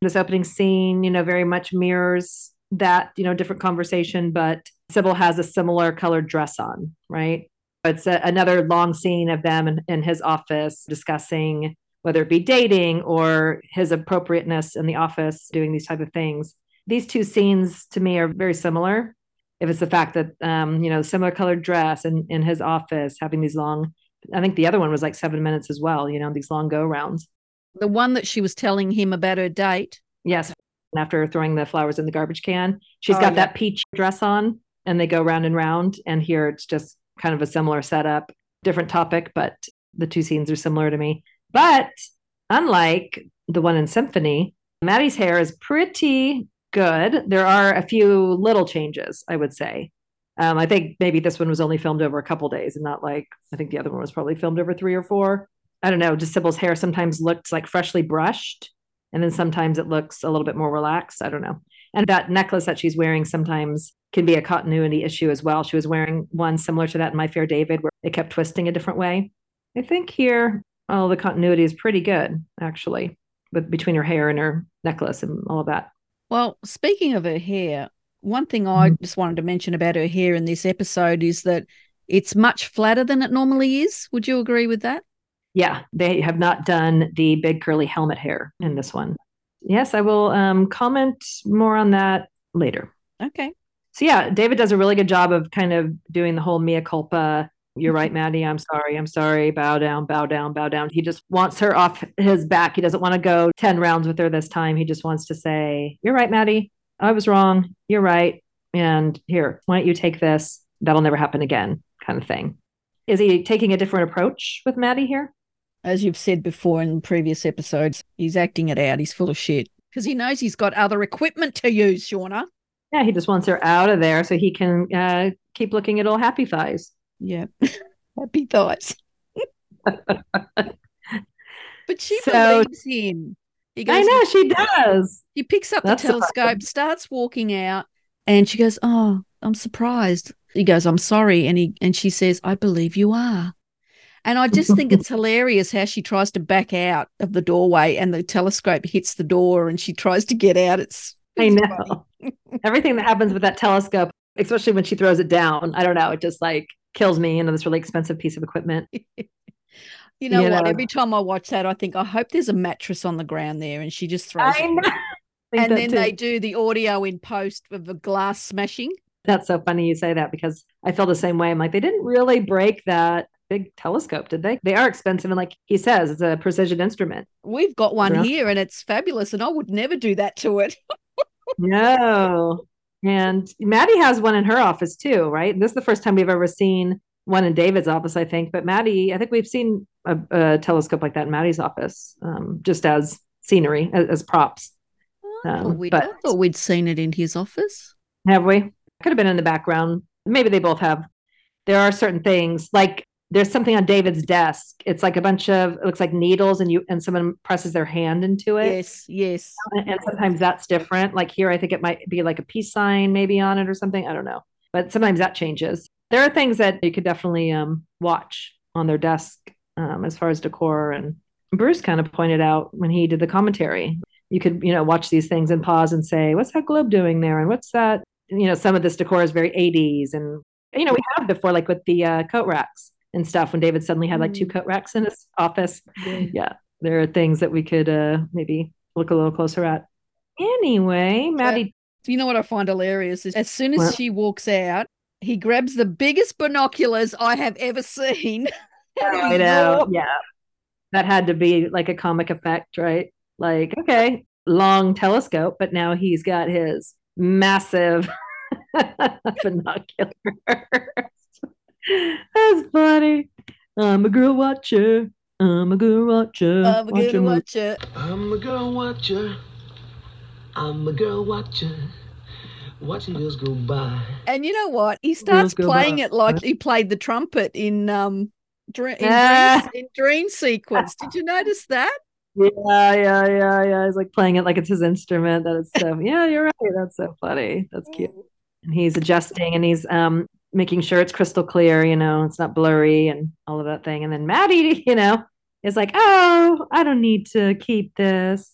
Speaker 4: This opening scene, you know, very much mirrors that, you know, different conversation, but Cybill has a similar colored dress on, right? It's a, another long scene of them in, in his office discussing whether it be dating or his appropriateness in the office doing these type of things. These two scenes to me are very similar if it's the fact that um, you know similar colored dress in in his office having these long i think the other one was like seven minutes as well you know these long go rounds
Speaker 3: the one that she was telling him about her date.
Speaker 4: yes after throwing the flowers in the garbage can she's
Speaker 3: Oh,
Speaker 4: got
Speaker 3: yeah.
Speaker 4: that peach dress on and they go round and round and here it's just kind of a similar setup different topic but the two scenes are similar to me. But unlike the one in Symphony, Maddie's hair is pretty good. There are a few little changes, I would say. Um, I think maybe this one was only filmed over a couple days and not like I think the other one was probably filmed over three or four. I don't know. Just Cybill's hair sometimes looks like freshly brushed, and then sometimes it looks a little bit more relaxed. I don't know. And that necklace that she's wearing sometimes can be a continuity issue as well. She was wearing one similar to that in My Fair David, where it kept twisting a different way. I think here, all the continuity is pretty good, actually, with between her hair and her necklace and all of that.
Speaker 3: Well, speaking of her hair, one thing I
Speaker 4: Mhm.
Speaker 3: just wanted to mention about her hair in this episode is that it's much flatter than it normally is. Would you agree with that?
Speaker 4: Yeah, they have not done the big curly helmet hair in this one. Yes, I will um, comment more on that later.
Speaker 3: Okay.
Speaker 4: So yeah, David does a really good job of kind of doing the whole mea culpa. You're right, Maddie. I'm sorry. I'm sorry. Bow down, bow down, bow down. He just wants her off his back. He doesn't want to go 10 rounds with her this time. He just wants to say, You're right, Maddie. I was wrong. You're right. And here, why don't you take this? That'll never happen again, kind of thing. Is he taking a different approach with Maddie here?
Speaker 3: As you've said before in previous episodes, he's acting it out. He's full of shit because he knows he's got other equipment to use, Shawna.
Speaker 4: Yeah, he just wants her out of there so he can uh, keep looking at all happy thighs.
Speaker 3: Yeah. Happy thighs. but she
Speaker 4: So-
Speaker 3: believes him. He goes,
Speaker 4: I know she does.
Speaker 3: He picks up
Speaker 4: That's
Speaker 3: the telescope, starts walking out, and she goes, "Oh, I'm surprised." He goes, "I'm sorry," and he and she says, "I believe you are." And I just think it's hilarious how she tries to back out of the doorway, and the telescope hits the door, and she tries to get out. It's,
Speaker 4: I
Speaker 3: it's
Speaker 4: know. Everything that happens with that telescope, especially when she throws it down, I don't know, it just like kills me into this really expensive piece of equipment.
Speaker 3: You know what? Every time I watch that, I think I hope there's a mattress on the ground there, and she just throws.
Speaker 4: I
Speaker 3: it.
Speaker 4: know.
Speaker 3: And then
Speaker 4: too.
Speaker 3: they do the audio in post of the glass smashing.
Speaker 4: That's so funny you say that because I feel the same way. I'm like, they didn't really break that big telescope, did they? They are expensive. And like he says, it's a precision instrument.
Speaker 3: We've got one here, and it's fabulous, and I would never do that to it.
Speaker 4: No. And Maddie has one in her office too, right? This is the first time we've ever seen one in David's office, I think. But Maddie, I think we've seen a, a telescope like that in Maddie's office, um, just as scenery, as, as props. Um,
Speaker 3: we'd, I thought we'd seen it in his office.
Speaker 4: Have we? Could have been in the background. Maybe they both have. There are certain things like there's something on David's desk. It's like a bunch of it looks like needles, and you and someone presses their hand into it.
Speaker 3: Yes, yes.
Speaker 4: And and sometimes that's different. Like here, I think it might be like a peace sign maybe on it or something. I don't know. But sometimes that changes. There are things that you could definitely um, watch on their desk um, as far as decor. And Bruce kind of pointed out when he did the commentary, you could, you know, watch these things and pause and say, what's that globe doing there? And what's that? You know, some of this decor is very 80s. And, you know, we have before, like with the uh, coat racks and stuff, when David suddenly had like two coat racks in his office yeah, there are things that we could uh maybe look a little closer at. Anyway, Maddie,
Speaker 3: You know what I find hilarious is as soon as
Speaker 4: What?
Speaker 3: she walks out, he grabs the biggest binoculars I have ever seen.
Speaker 4: I know, yeah, that had to be like a comic effect, right? Like, okay, long telescope, but now he's got his massive binoculars. That's funny. I'm a girl watcher. I'm a girl watcher.
Speaker 3: I'm
Speaker 4: a movie.
Speaker 3: watch it.
Speaker 1: I'm a girl watcher. I'm a girl watcher. Watching girls go by.
Speaker 3: And you know what? He starts playing
Speaker 4: by.
Speaker 3: it like he played the trumpet in um Dream, in,
Speaker 4: Ah.
Speaker 3: dream, in dream sequence. Did you notice that?
Speaker 4: Yeah, yeah, yeah, yeah. He's like playing it like it's his instrument. That is so. Yeah, you're right. That's so funny. That's cute. And he's adjusting and he's um making sure it's crystal clear. You know, it's not blurry and all of that thing. And then Maddie, you know, is like, oh, I don't need to keep this.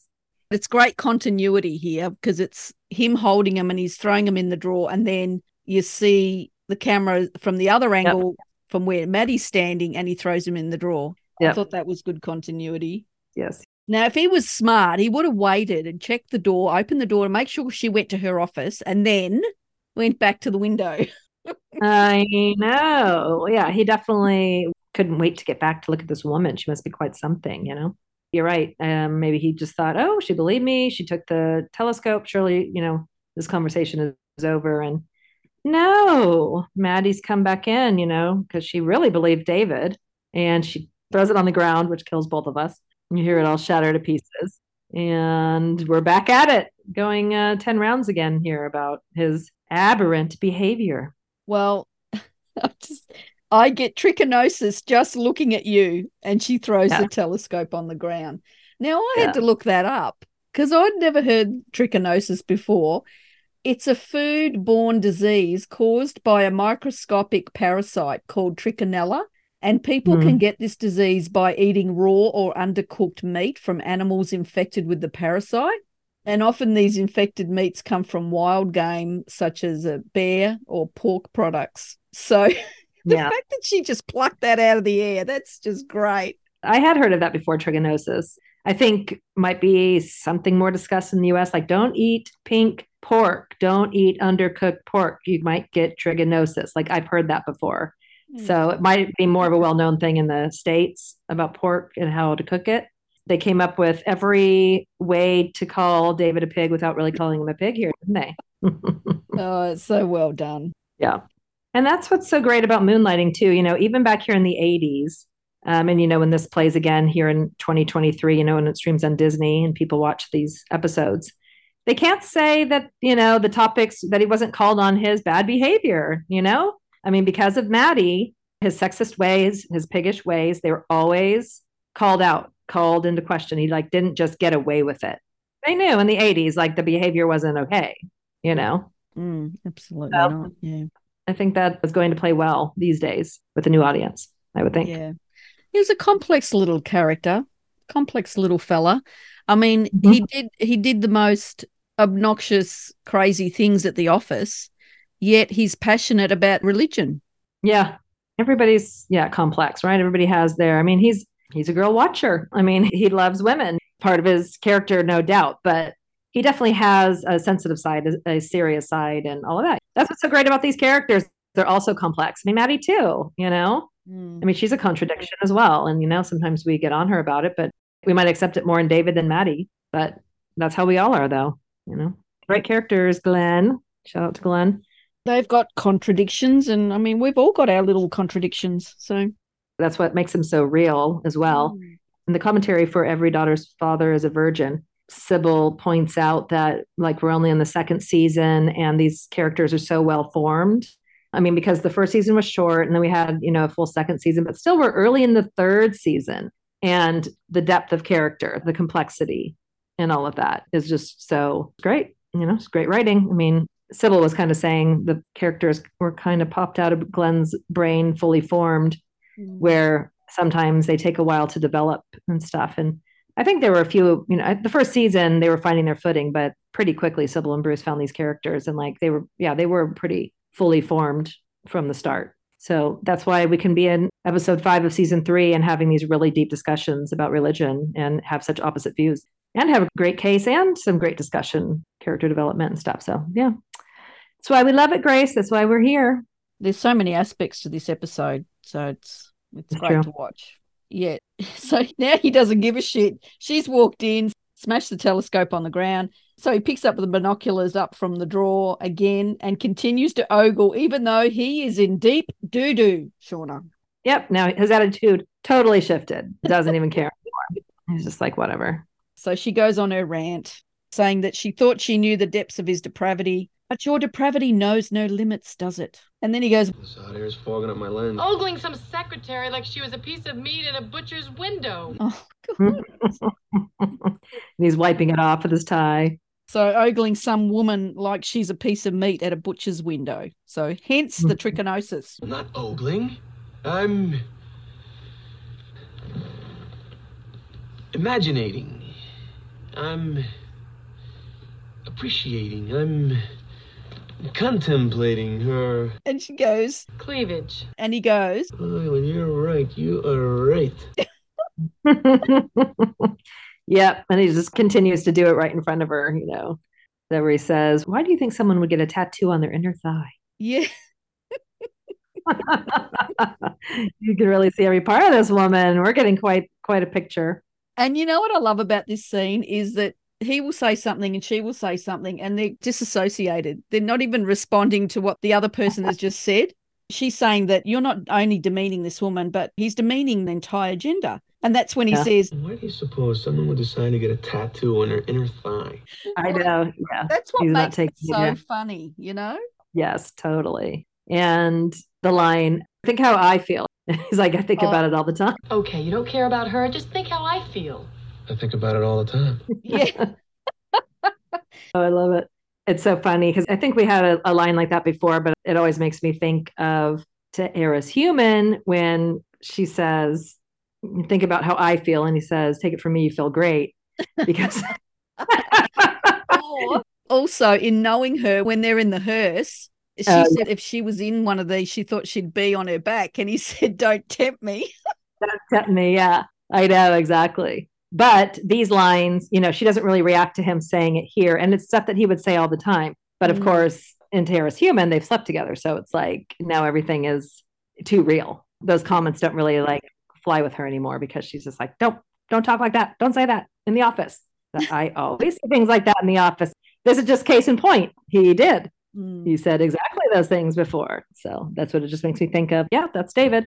Speaker 3: It's great continuity here because it's him holding him and he's throwing him in the drawer, and then you see the camera from the other angle from where Maddie's standing, and he throws him in the drawer. I thought that was good continuity.
Speaker 4: Yes.
Speaker 3: Now, if he was smart, he would have waited and checked the door, opened the door, and make sure she went to her office, and then went back to the window.
Speaker 4: I know. Yeah, he definitely couldn't wait to get back to look at this woman. She must be quite something, you know. You're right. Um, maybe he just thought, oh, she believed me. She took the telescope. Surely, you know, this conversation is over. And no, Maddie's come back in, you know, because she really believed David, and she throws it on the ground, which kills both of us. You hear it all shatter to pieces. And we're back at it, going uh, 10 rounds again here about his aberrant behavior.
Speaker 3: Well, I'm just I get trichinosis just looking at you, and she throws
Speaker 4: Yeah.
Speaker 3: the telescope on the ground. Now I
Speaker 4: Yeah.
Speaker 3: had to look that up because I'd never heard trichinosis before. It's a food-borne disease caused by a microscopic parasite called trichinella, and people
Speaker 4: Hmm.
Speaker 3: can get this disease by eating raw or undercooked meat from animals infected with the parasite. And often these infected meats come from wild game, such as a bear or pork products. So the
Speaker 4: Yeah.
Speaker 3: fact that she just plucked that out of the air, that's just great.
Speaker 4: I had heard of that before, trigonosis. I think might be something more discussed in the US. Like, don't eat pink pork, don't eat undercooked pork. You might get trigonosis. Like, I've heard that before. Hmm. So it might be more of a well known thing in the States about pork and how to cook it. They came up with every way to call David a pig without really calling him a pig here, didn't they?
Speaker 3: Oh, it's so well done.
Speaker 4: Yeah. And that's what's so great about moonlighting, too. You know, even back here in the 80s, um, and, you know, when this plays again here in 2023, you know, when it streams on Disney and people watch these episodes, they can't say that, you know, the topics that he wasn't called on his bad behavior, you know? I mean, because of Maddie, his sexist ways, his piggish ways, they were always called out, called into question. He like didn't just get away with it. They knew in the 80s, like the behavior wasn't okay, you know?
Speaker 3: Mm, absolutely
Speaker 4: Well,
Speaker 3: not. Yeah.
Speaker 4: I think that is going to play well these days with a new audience, I would think.
Speaker 3: Yeah. He was a complex little character, complex little fella. I mean,
Speaker 4: Mm-hmm.
Speaker 3: he did he did the most obnoxious, crazy things at the office, yet he's passionate about religion.
Speaker 4: Yeah. Everybody's yeah, complex, right? Everybody has their I mean, he's he's a girl watcher. I mean, he loves women. Part of his character, no doubt, but he definitely has a sensitive side, a, a serious side, and all of that. That's what's so great about these characters. They're also complex. I mean, Maddie too, you know? Mm. I mean, she's a contradiction as well. And, you know, sometimes we get on her about it, but we might accept it more in David than Maddie. But that's how we all are, though, you know? Great characters, Glenn. Shout out to Glenn.
Speaker 3: They've got contradictions, and I mean, we've all got our little contradictions. So,
Speaker 4: That's what makes them so real as well. Mm. In the commentary for Every Daughter's Father is a Virgin, Cybill points out that, like, we're only in the second season and these characters are so well formed. I mean, because the first season was short and then we had, you know, a full second season, but still we're early in the third season. And the depth of character, the complexity, and all of that is just so great. You know, it's great writing. I mean, Cybill was kind of saying the characters were kind of popped out of Glenn's brain fully formed mm. where sometimes they take a while to develop and stuff. And I think there were a few, you know, the first season they were finding their footing, but pretty quickly Cybill and Bruce found these characters and like they were, yeah, they were pretty fully formed from the start. So that's why we can be in episode five of season three and having these really deep discussions about religion and have such opposite views and have a great case and some great discussion, character development and stuff. So yeah, that's why we love it, Grace. That's why we're here.
Speaker 3: there's so many aspects to this episode, so it's it's
Speaker 4: It's
Speaker 3: great
Speaker 4: true.
Speaker 3: to watch. Yeah. So now he doesn't give a shit. She's walked in, smashed the telescope on the ground. So he picks up the binoculars up from the drawer again and continues to ogle, even though he is in deep doo doo, Shawna.
Speaker 4: Yep. Now his attitude totally shifted. Doesn't even care anymore. He's just like, whatever.
Speaker 3: So she goes on her rant, saying that she thought she knew the depths of his depravity, but your depravity knows no limits, does it? And then he goes,
Speaker 1: This hot air's fogging up my lens.
Speaker 2: Ogling some secretary like she was a piece of meat in a butcher's window.
Speaker 3: Oh, God.
Speaker 4: and he's wiping it off with his tie.
Speaker 3: So ogling some woman like she's a piece of meat at a butcher's window. So hence the trichinosis.
Speaker 1: I'm not ogling. I'm imaginating. I'm appreciating. I'm contemplating her.
Speaker 3: And she goes,
Speaker 2: Cleavage.
Speaker 3: and he goes,
Speaker 1: Oh, and you're right. You are right.
Speaker 4: yep. And he just continues to do it right in front of her, you know. That where he says, Why do you think someone would get a tattoo on their inner thigh?
Speaker 3: yeah,
Speaker 4: you can really see every part of this woman. We're getting quite quite a picture.
Speaker 3: And you know what I love about this scene is that he will say something and she will say something and they're disassociated. They're not even responding to what the other person has just said. She's saying that you're not only demeaning this woman, but he's demeaning the entire gender. And that's when he
Speaker 4: Yeah.
Speaker 3: says,
Speaker 1: Why do you suppose someone would decide to get a tattoo on their inner thigh?
Speaker 4: I know. Yeah.
Speaker 3: that's what
Speaker 4: He's not
Speaker 3: makes it
Speaker 4: taking it,
Speaker 3: so
Speaker 4: yeah.
Speaker 3: funny, you know?
Speaker 4: Yes, totally. And the line, think how I feel. He's like, I think
Speaker 2: Oh.
Speaker 4: about it all the time.
Speaker 2: Okay, you don't care about her. Just think how I feel.
Speaker 1: I think about it all the time.
Speaker 3: Yeah.
Speaker 4: Oh, I love it. It's so funny because I think we had a, a line like that before, but it always makes me think of To Heir Is Human when she says, Think about how I feel. And he says, Take it from me, you feel great. Because
Speaker 3: Or also, in knowing her when they're in the hearse, she
Speaker 4: Oh,
Speaker 3: said if she was in one of these, she thought she'd be on her back. And he said, Don't tempt me.
Speaker 4: Don't tempt me. Yeah, I know exactly. But these lines, you know, she doesn't really react to him saying it here. And it's stuff that he would say all the time. But of
Speaker 3: Mm.
Speaker 4: course, in To Heir Is Human, they've slept together. So it's like now everything is too real. Those comments don't really like fly with her anymore because she's just like, don't, don't talk like that. Don't say that in the office. I always say things like that in the office. This is just case in point. He did.
Speaker 3: Mm.
Speaker 4: He said exactly those things before. So that's what it just makes me think of. Yeah, that's David.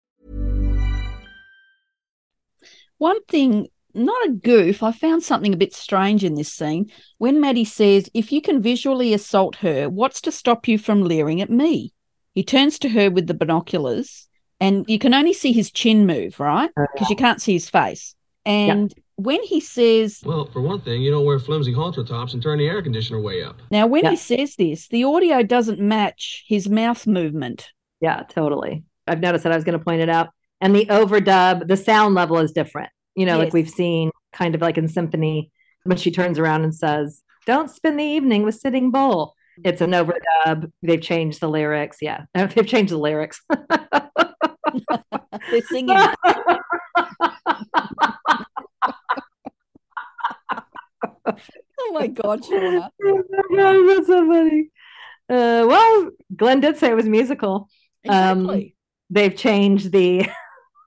Speaker 3: One thing, not a goof, I found something a bit strange in this scene when Maddie says, If you can visually assault her, what's to stop you from leering at me? He turns to her with the binoculars, and you can only see his chin move, right? Because you can't see his face. And when he says,
Speaker 1: Well, for one thing, you don't wear flimsy halter tops and turn the air conditioner way up.
Speaker 3: now when
Speaker 4: Yeah.
Speaker 3: he says this, the audio doesn't match his mouth movement.
Speaker 4: Yeah, totally. I've noticed that. I was going to point it out. And the overdub, the sound level is different. You know,
Speaker 3: Yes.
Speaker 4: like we've seen kind of like in Symphony when she turns around and says, Don't spend the evening with Sitting Bull. It's an overdub. They've changed the lyrics. Yeah, they've changed the lyrics.
Speaker 3: They're singing. oh my God, Shawna.
Speaker 4: That's so funny. Uh, well, Glenn did say it was musical. Um,
Speaker 3: Exactly.
Speaker 4: they've changed the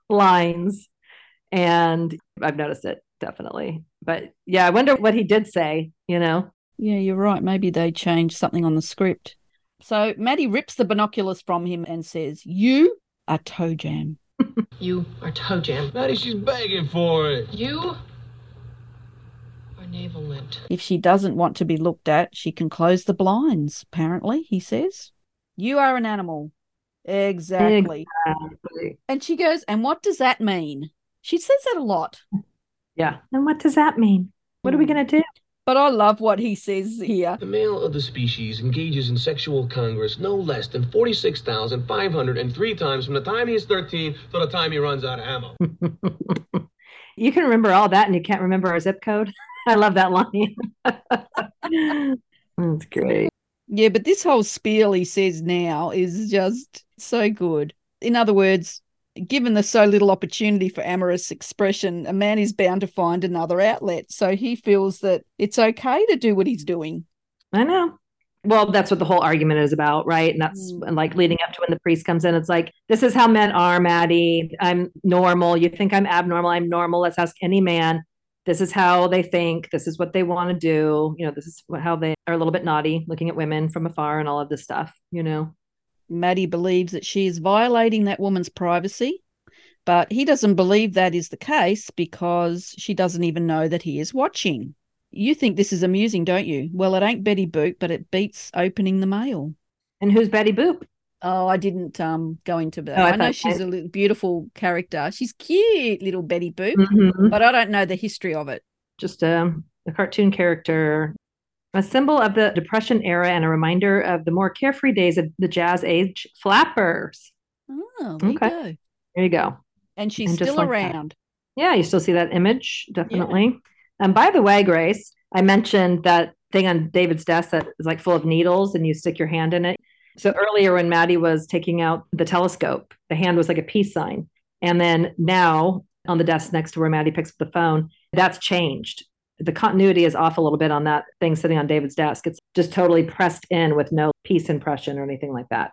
Speaker 4: lines and I've noticed it definitely. But yeah, I wonder what he did say, you know.
Speaker 3: Yeah, you're right. Maybe they changed something on the script. So Maddie rips the binoculars from him and says, You are toe jam.
Speaker 2: You are toe jam.
Speaker 1: Maddie, she's begging for it.
Speaker 2: You are navel lint.
Speaker 3: If she doesn't want to be looked at, she can close the blinds, apparently, he says. You are an animal. Exactly. And she goes, And what does that mean? She says that a lot.
Speaker 4: Yeah. And what does that mean? What are we
Speaker 3: Hmm.
Speaker 4: going to do?
Speaker 3: But I love what he says here.
Speaker 1: The male of the species engages in sexual congress no less than 46,503 times from the time he's 13 to the time he runs out of ammo.
Speaker 4: you can remember all that and you can't remember our zip code. I love that line. That's great.
Speaker 3: Yeah, but this whole spiel he says now is just so good. In other words, given the so little opportunity for amorous expression, a man is bound to find another outlet. So he feels that it's okay to do what he's doing.
Speaker 4: I know. Well, that's what the whole argument is about, right? And that's
Speaker 3: Mm.
Speaker 4: and like leading up to when the priest comes in. It's like, this is how men are, Maddie. I'm normal. You think I'm abnormal. I'm normal. Let's ask any man. This is how they think. This is what they want to do. You know, this is how they are a little bit naughty, looking at women from afar and all of this stuff, you know?
Speaker 3: Maddie believes that she is violating that woman's privacy, but he doesn't believe that is the case because she doesn't even know that he is watching. You think this is amusing, don't you? Well, it ain't Betty Boop, but it beats opening the mail.
Speaker 4: And who's Betty Boop?
Speaker 3: Oh, I didn't um go into that.
Speaker 4: Oh, I
Speaker 3: I, know she's a little beautiful character. She's cute, little Betty Boop,
Speaker 4: Mhm.
Speaker 3: but I don't know the history of it.
Speaker 4: Just um, a cartoon character, a symbol of the Depression era, and a reminder of the more carefree days of the jazz age flappers.
Speaker 3: Oh, there
Speaker 4: Okay.
Speaker 3: you go.
Speaker 4: There you go.
Speaker 3: And she's
Speaker 4: And
Speaker 3: still
Speaker 4: like that.
Speaker 3: around.
Speaker 4: Yeah, you still see that image, definitely. And by the way, Grace, I mentioned that thing on David's desk that is like full of needles and you stick your hand in it. So earlier when Maddie was taking out the telescope, the hand was like a peace sign. And then now on the desk next to where Maddie picks up the phone, that's changed. The continuity is off a little bit on that thing sitting on David's desk. It's just totally pressed in with no piece impression or anything like that.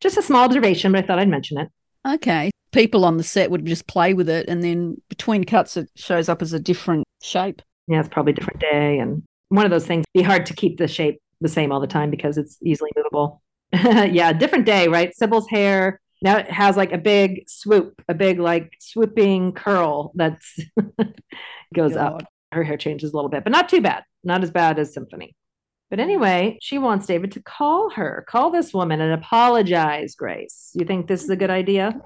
Speaker 4: Just a small observation, but I thought I'd mention it.
Speaker 3: Okay. People on the set would just play with it, and then between cuts, it shows up as a different shape.
Speaker 4: yeah, it's probably a different day. And one of those things be hard to keep the shape the same all the time because it's easily movable. yeah, different day, right? Cybill's hair now it has like a big swoop, a big like swooping curl that's goes up. Her hair changes a little bit, but not too bad. Not as bad as Symphony. But mm. anyway, she wants David to call her, call this woman and apologize, Grace. You think this is a good idea?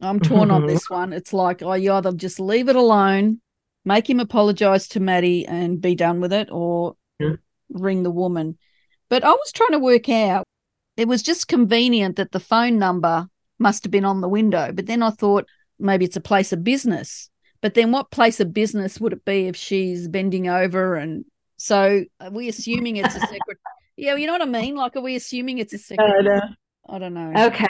Speaker 3: I'm torn on this one. It's like, oh, you either just leave it alone, make him apologize to Maddie and be done with it, or
Speaker 4: Yeah.
Speaker 3: ring the woman. But I was trying to work out, it was just convenient that the phone number must have been on the window. But then I thought maybe it's a place of business. But then what place of business would it be if she's bending over? And so are we assuming it's a secret? yeah, you know what I mean? Like, are we assuming it's a secret? I don't know.
Speaker 4: Okay.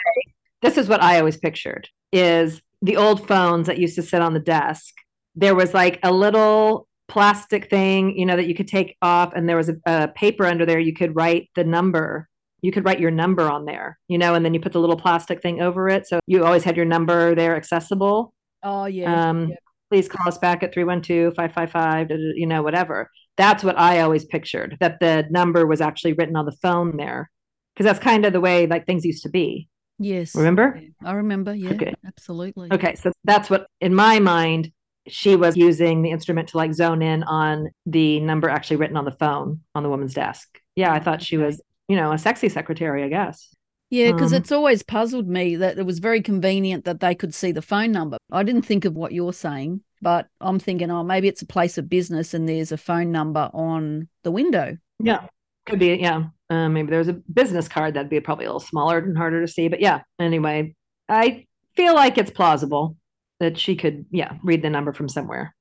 Speaker 4: This is what I always pictured is the old phones that used to sit on the desk. There was like a little plastic thing, you know, that you could take off and there was a, a paper under there you could write the number. You could write your number on there, you know, and then you put the little plastic thing over it. So you always had your number there accessible.
Speaker 3: Oh, yeah.
Speaker 4: Um,
Speaker 3: yeah.
Speaker 4: Please call us back at 312-555, you know, whatever. That's what I always pictured, that the number was actually written on the phone there. Because that's kind of the way like things used to be.
Speaker 3: Yes.
Speaker 4: Remember?
Speaker 3: I remember. Yeah,
Speaker 4: Okay.
Speaker 3: absolutely.
Speaker 4: Okay, so that's what in my mind she was using the instrument to like zone in on the number actually written on the phone on the woman's desk. Yeah, I thought she was, you know, a sexy secretary, I guess.
Speaker 3: Yeah, because
Speaker 4: Um,
Speaker 3: it's always puzzled me that it was very convenient that they could see the phone number. I didn't think of what you're saying, but I'm thinking, oh, maybe it's a place of business and there's a phone number on the window.
Speaker 4: Yeah. Could be, yeah. Uh, maybe there's a business card that'd be probably a little smaller and harder to see. But yeah, anyway, I feel like it's plausible that she could, yeah, read the number from somewhere.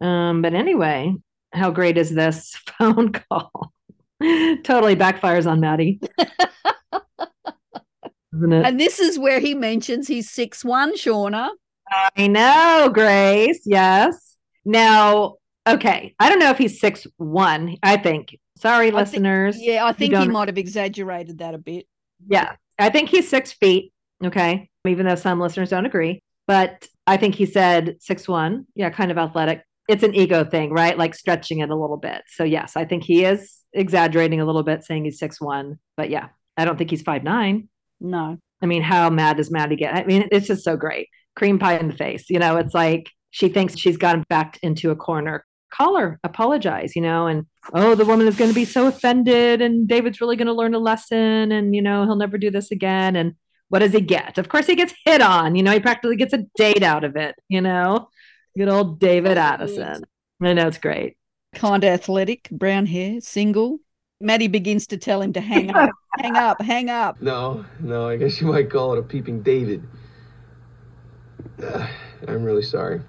Speaker 4: Um, but anyway, how great is this phone call? totally backfires on Maddie. Isn't it?
Speaker 3: And this is where he mentions he's six one, Shawna.
Speaker 4: I know, Grace. Yes. Now, okay. I don't know if he's six one. I think. Sorry,
Speaker 3: think-
Speaker 4: listeners.
Speaker 3: Yeah, I think he might have exaggerated that a bit.
Speaker 4: Yeah, I think he's six feet. Okay, even though some listeners don't agree, but I think he said six one. Yeah, kind of athletic. It's an ego thing, right? Like stretching it a little bit. So yes, I think he is exaggerating a little bit, saying he's six one. But yeah, I don't think he's five nine.
Speaker 3: No.
Speaker 4: I mean, how mad does Maddie get? I mean, it's just so great. Cream pie in the face. You know, it's like she thinks she's gotten backed into a corner. Call her, apologize, you know, and oh, the woman is going to be so offended, and David's really going to learn a lesson, and you know, he'll never do this again. And what does he get? Of course, he gets hit on. You know, he practically gets a date out of it. You know, good old David Addison. I know it's great.
Speaker 3: Kind of athletic, brown hair, single. Maddie begins to tell him to hang up, hang up, hang up.
Speaker 1: No, no, I guess you might call it a peeping David. Uh, I'm really sorry.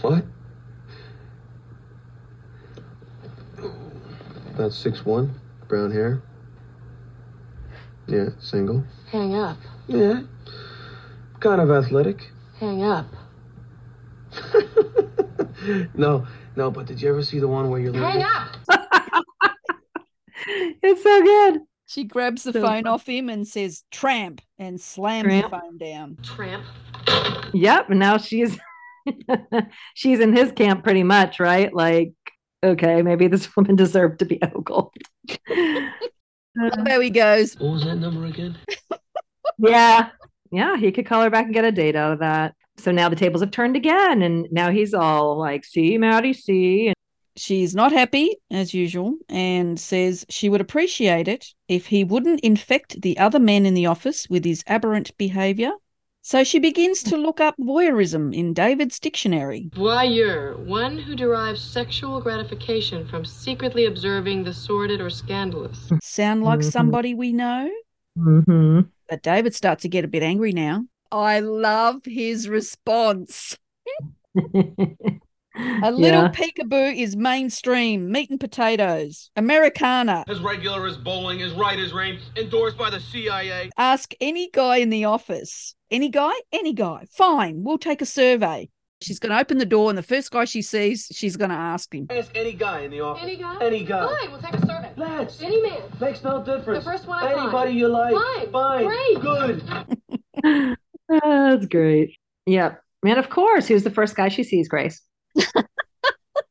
Speaker 1: What? About six one, brown hair. Yeah, single.
Speaker 2: Hang up.
Speaker 1: Yeah, kind of athletic.
Speaker 2: Hang up.
Speaker 1: no, no, but did you ever see the one where you're
Speaker 2: Hang up.
Speaker 4: It's so good.
Speaker 3: She grabs the
Speaker 4: So
Speaker 3: phone off him and says tramp and slams
Speaker 4: Tramp.
Speaker 3: the phone down.
Speaker 2: Tramp.
Speaker 4: Yep. Now she's she's in his camp pretty much, right? Like, okay, maybe this woman deserved to be ogled.
Speaker 3: There he goes.
Speaker 1: What was that number again?
Speaker 4: yeah. Yeah. He could call her back and get a date out of that. So now the tables have turned again. And now he's all like, see, Maddie, see. And
Speaker 3: She's not happy, as usual, and says she would appreciate it if he wouldn't infect the other men in the office with his aberrant behavior. So she begins to look up voyeurism in David's dictionary.
Speaker 2: Voyeur, one who derives sexual gratification from secretly observing the sordid or scandalous.
Speaker 3: Sound like
Speaker 4: Mhm.
Speaker 3: somebody we know?
Speaker 4: Mm-hmm.
Speaker 3: But David starts to get a bit angry now. I love his response. A little
Speaker 4: yeah.
Speaker 3: peekaboo is mainstream, meat and potatoes, Americana.
Speaker 1: As regular as bowling, as right as rain, endorsed by the CIA.
Speaker 3: Ask any guy in the office. Any guy? Any guy. Fine, we'll take a survey. She's going to open the door, and the first guy she sees, she's going to ask him.
Speaker 1: Ask any guy in the office.
Speaker 2: Any guy?
Speaker 1: Any guy.
Speaker 2: Fine, we'll take a survey.
Speaker 1: Let's.
Speaker 2: Any man.
Speaker 1: Makes no difference.
Speaker 2: The first one I find.
Speaker 1: Anybody you like.
Speaker 2: Fine. Great.
Speaker 1: Good.
Speaker 4: That's great. Yep. And of course, he was the first guy she sees, Grace.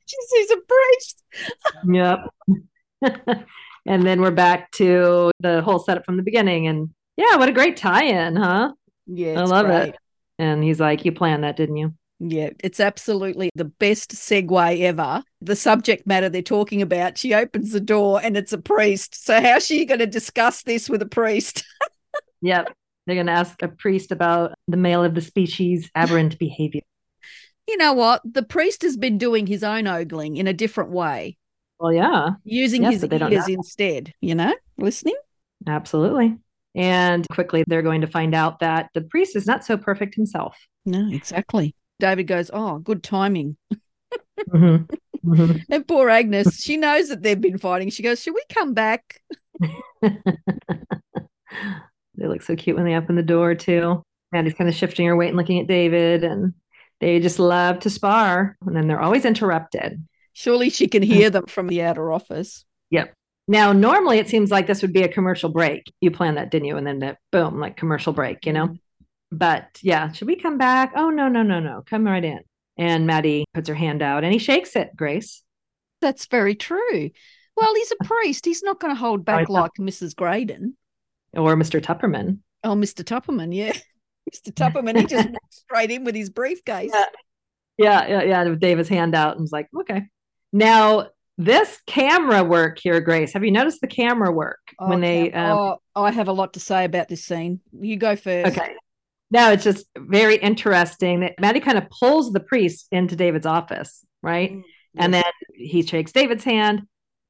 Speaker 3: She sees a priest.
Speaker 4: Yep. and then we're back to the whole setup from the beginning. And yeah, what a great tie in, huh?
Speaker 3: Yeah,
Speaker 4: I love
Speaker 3: great.
Speaker 4: it. And he's like, You planned that, didn't you?
Speaker 3: Yeah, it's absolutely the best segue ever. The subject matter they're talking about, she opens the door and it's a priest. So, how's she going to discuss this with a priest?
Speaker 4: Yep. They're going to ask a priest about the male of the species' aberrant behavior.
Speaker 3: You know what? The priest has been doing his own ogling in a different way,
Speaker 4: Well, yeah,
Speaker 3: using
Speaker 4: Yes,
Speaker 3: his
Speaker 4: but they don't
Speaker 3: ears instead, you know, listening.
Speaker 4: absolutely. And quickly, they're going to find out that the priest is not so perfect himself.
Speaker 3: No, exactly. David goes, Oh, good timing.
Speaker 4: Mhm. Mhm.
Speaker 3: And poor Agnes, she knows that they've been fighting. She goes, Should we come back?
Speaker 4: they look so cute when they open the door too. Maddie's kind of shifting her weight and looking at David, and they just love to spar. And then they're always interrupted.
Speaker 3: Surely she can hear them from the outer office.
Speaker 4: Yep. Now, normally it seems like this would be a commercial break. You planned that, didn't you? And then that boom, like commercial break, you know? Mm-hmm. But yeah, should we come back? Oh, no, no, no, no. Come right in. And Maddie puts her hand out and he shakes it, Grace.
Speaker 3: That's very true. Well, he's a priest. He's not going to hold back like Mrs. Graydon.
Speaker 4: Or Mr. Tupperman.
Speaker 3: Oh, Mr. Tupperman, yeah. Mr. Tupperman, he just walked straight in with his briefcase.
Speaker 4: Yeah. Yeah, yeah, yeah. With David's hand out and was like, okay. Now, this camera work here, Grace, have you noticed the camera work when they
Speaker 3: Okay.
Speaker 4: um,
Speaker 3: oh, I have a lot to say about this scene. You go first.
Speaker 4: Okay. No, it's just very interesting that Maddie kind of pulls the priest into David's office, right?
Speaker 3: Mm,
Speaker 4: And then he shakes David's hand,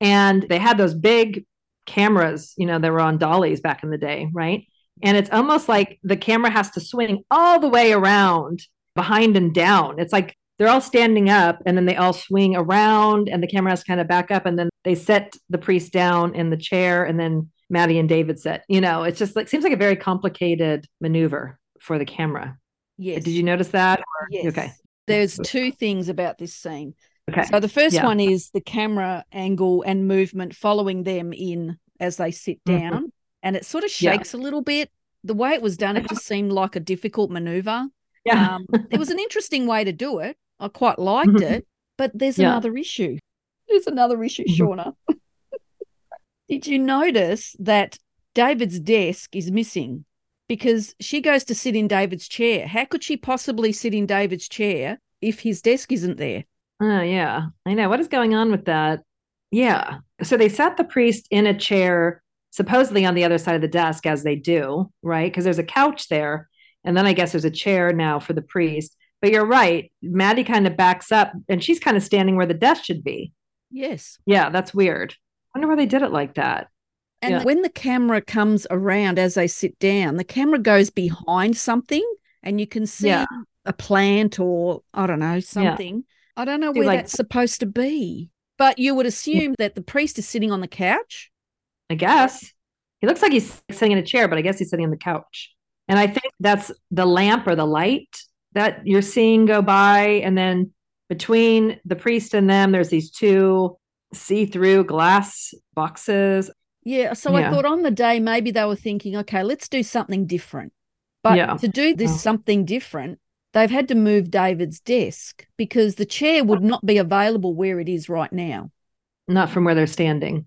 Speaker 4: and they had those big cameras, you know, that were on dollies back in the day, right? And it's almost like the camera has to swing all the way around behind and down. It's like they're all standing up and then they all swing around and the camera has to kind of back up and then they set the priest down in the chair and then Maddie and David sit. You know, it's just like seems like a very complicated maneuver for the camera.
Speaker 3: Yes.
Speaker 4: Did you notice that? Or-
Speaker 3: Yes.
Speaker 4: Okay.
Speaker 3: There's two things about this scene.
Speaker 4: Okay.
Speaker 3: So the first
Speaker 4: Yeah.
Speaker 3: one is the camera angle and movement following them in as they sit
Speaker 4: Mhm.
Speaker 3: down. And it sort of
Speaker 4: Yeah.
Speaker 3: shakes a little bit. The way it was done, it just seemed like a difficult maneuver.
Speaker 4: yeah.
Speaker 3: Um, it was an interesting way to do it. I quite liked
Speaker 4: Mhm.
Speaker 3: it, but there's
Speaker 4: Yeah.
Speaker 3: another issue. There's another issue,
Speaker 4: Mhm.
Speaker 3: Shawna. Did you notice that David's desk is missing? Because she goes to sit in David's chair. How could she possibly sit in David's chair if his desk isn't there?
Speaker 4: Oh, yeah. I know. What is going on with that? Yeah. So they sat the priest in a chair, supposedly on the other side of the desk, as they do, right? Because there's a couch there. And then I guess there's a chair now for the priest. But you're right. Maddie kind of backs up and she's kind of standing where the desk should be.
Speaker 3: Yes.
Speaker 4: Yeah, that's weird. I wonder why they did it like that.
Speaker 3: And
Speaker 4: Yeah.
Speaker 3: when the camera comes around as they sit down, the camera goes behind something and you can see
Speaker 4: Yeah.
Speaker 3: a plant or I don't know, something. I don't know
Speaker 4: See,
Speaker 3: where
Speaker 4: like-
Speaker 3: that's supposed to be. But you would assume that the priest is sitting on the couch.
Speaker 4: I guess. He looks like he's sitting in a chair, but I guess he's sitting on the couch. And I think that's the lamp or the light that you're seeing go by. And then between the priest and them, there's these two see through glass boxes.
Speaker 3: Yeah. So I thought on the day, maybe they were thinking, okay, let's do something different. But
Speaker 4: Yeah.
Speaker 3: to do this
Speaker 4: Yeah.
Speaker 3: something different, they've had to move David's desk because the chair would not be available where it is right now.
Speaker 4: Not from where they're standing.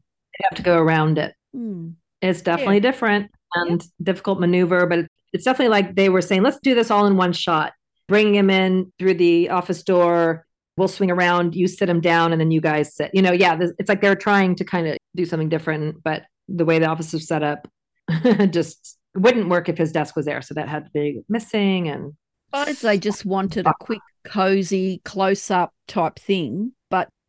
Speaker 4: Have to go around it.
Speaker 3: Hmm.
Speaker 4: It's definitely different and difficult maneuver, but it's definitely like they were saying, let's do this all in one shot. Bring him in through the office door, we'll swing around, you sit him down, and then you guys sit. You know, yeah, this, it's like they're trying to kind of do something different, but the way the office is set up just wouldn't work if his desk was there. So that had to be missing. And
Speaker 3: suppose they just wanted a quick, cozy, close up type thing.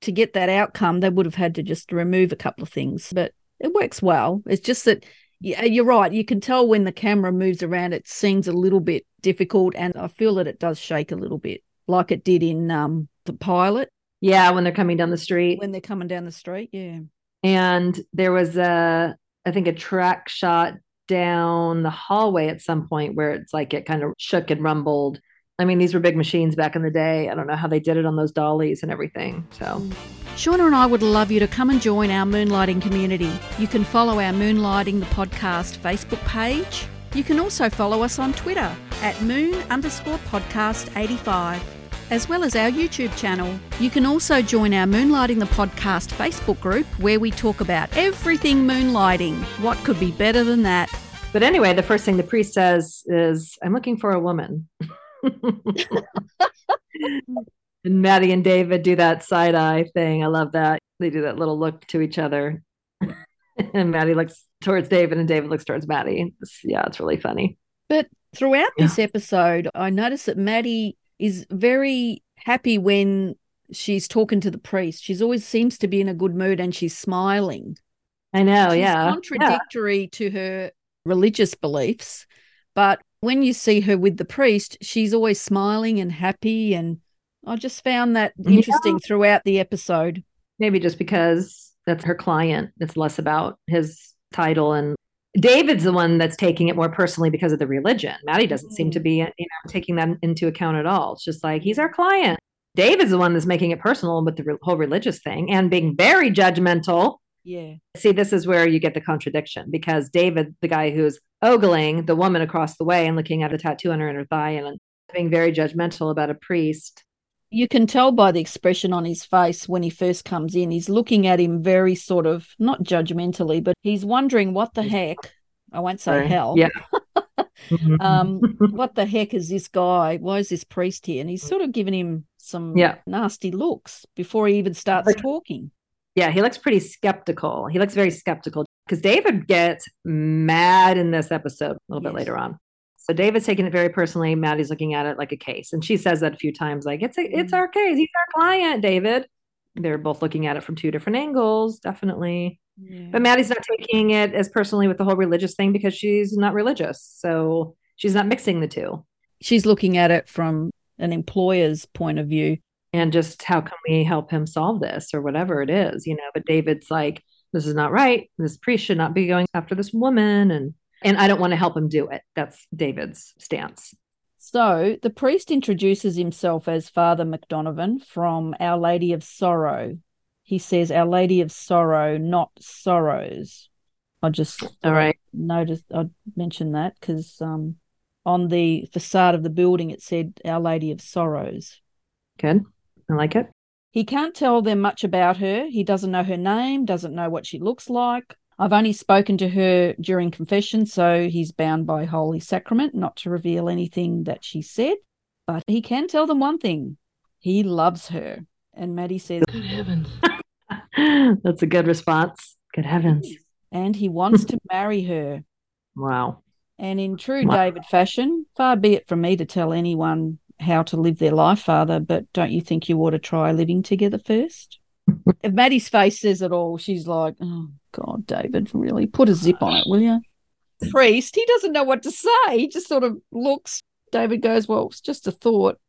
Speaker 3: To get that outcome, they would have had to just remove a couple of things. But it works well. It's just that, yeah, you're right. You can tell when the camera moves around, it seems a little bit difficult. And I feel that it does shake a little bit, like it did in um, the pilot.
Speaker 4: Yeah, when they're coming down the street.
Speaker 3: When they're coming down the street, yeah.
Speaker 4: And there was a, I think, a track shot down the hallway at some point where it's like it kind of shook and rumbled. I mean, these were big machines back in the day. I don't know how they did it on those dollies and everything. So,
Speaker 3: Shawna and I would love you to come and join our moonlighting community. You can follow our Moonlighting the Podcast Facebook page. You can also follow us on Twitter at moon underscore podcast 85, as well as our YouTube channel. You can also join our Moonlighting the Podcast Facebook group where we talk about everything moonlighting. What could be better than that?
Speaker 4: but anyway, the first thing the priest says is, I'm looking for a woman. and Maddie and David do that side eye thing. I love that. They do that little look to each other. and Maddie looks towards David and David looks towards Maddie. It's- yeah, it's really funny.
Speaker 3: But throughout this episode, I noticed that Maddie is very happy when she's talking to the priest. She's always seems to be in a good mood and she's smiling.
Speaker 4: I know,
Speaker 3: She's
Speaker 4: yeah. Yeah.
Speaker 3: contradictory to her religious beliefs. But when you see her with the priest, she's always smiling and happy. And I just found that
Speaker 4: Yeah.
Speaker 3: interesting throughout the episode.
Speaker 4: Maybe just because that's her client. It's less about his title and David's the one that's taking it more personally because of the religion. Maddie doesn't seem to mm. be, you know, taking that into account at all. It's just like he's our client. David's the one that's making it personal with the re- whole religious thing and being very judgmental.
Speaker 3: Yeah.
Speaker 4: See, this is where you get the contradiction because David, the guy who's ogling the woman across the way and looking at a tattoo on her inner thigh and being very judgmental about a priest.
Speaker 3: You can tell by the expression on his face when he first comes in. He's looking at him very sort of not judgmentally, but he's wondering what the heck. I won't say
Speaker 4: Right.
Speaker 3: hell.
Speaker 4: Yeah.
Speaker 3: um, what the heck is this guy? Why is this priest here? And he's sort of giving him some
Speaker 4: Yeah.
Speaker 3: nasty looks before he even starts
Speaker 4: Like-
Speaker 3: talking.
Speaker 4: Yeah, he looks pretty skeptical. He looks very skeptical because David gets mad in this episode a little bit later on. So David's taking it very personally. Maddie's looking at it like a case, and she says that a few times, like it's a, it's
Speaker 3: Mm.
Speaker 4: our case. He's our client, David. They're both looking at it from two different angles, definitely. But Maddie's not taking it as personally with the whole religious thing because she's not religious, so she's not mixing the two.
Speaker 3: She's looking at it from an employer's point of view.
Speaker 4: And just how can we help him solve this or whatever it is you know but david's like this is not right this priest should not be going after this woman and and i don't want to help him do it that's david's stance
Speaker 3: So the priest introduces himself as Father McDonovan from Our Lady of Sorrow. He says Our Lady of Sorrow, not sorrows. I just
Speaker 4: all right
Speaker 3: noticed i mentioned that because um, on the facade of the building it said Our Lady of Sorrows.
Speaker 4: good i like it
Speaker 3: He can't tell them much about her. He doesn't know her name, doesn't know what she looks like. I've only spoken to her during confession, so he's bound by Holy Sacrament not to reveal anything that she said. But he can tell them one thing he loves her. And Maddie says,
Speaker 2: Good heavens.
Speaker 4: that's a good response good heavens
Speaker 3: and he wants to marry her.
Speaker 4: wow
Speaker 3: And in true
Speaker 4: Wow.
Speaker 3: David fashion, far be it from me to tell anyone how to live their life, Father, but don't you think you ought to try living together first? if Maddie's face says it all, she's like, oh, God, David, really? Put a zip on it, will you? Priest, he doesn't know what to say. He just sort of looks. David goes, well, it's just a thought.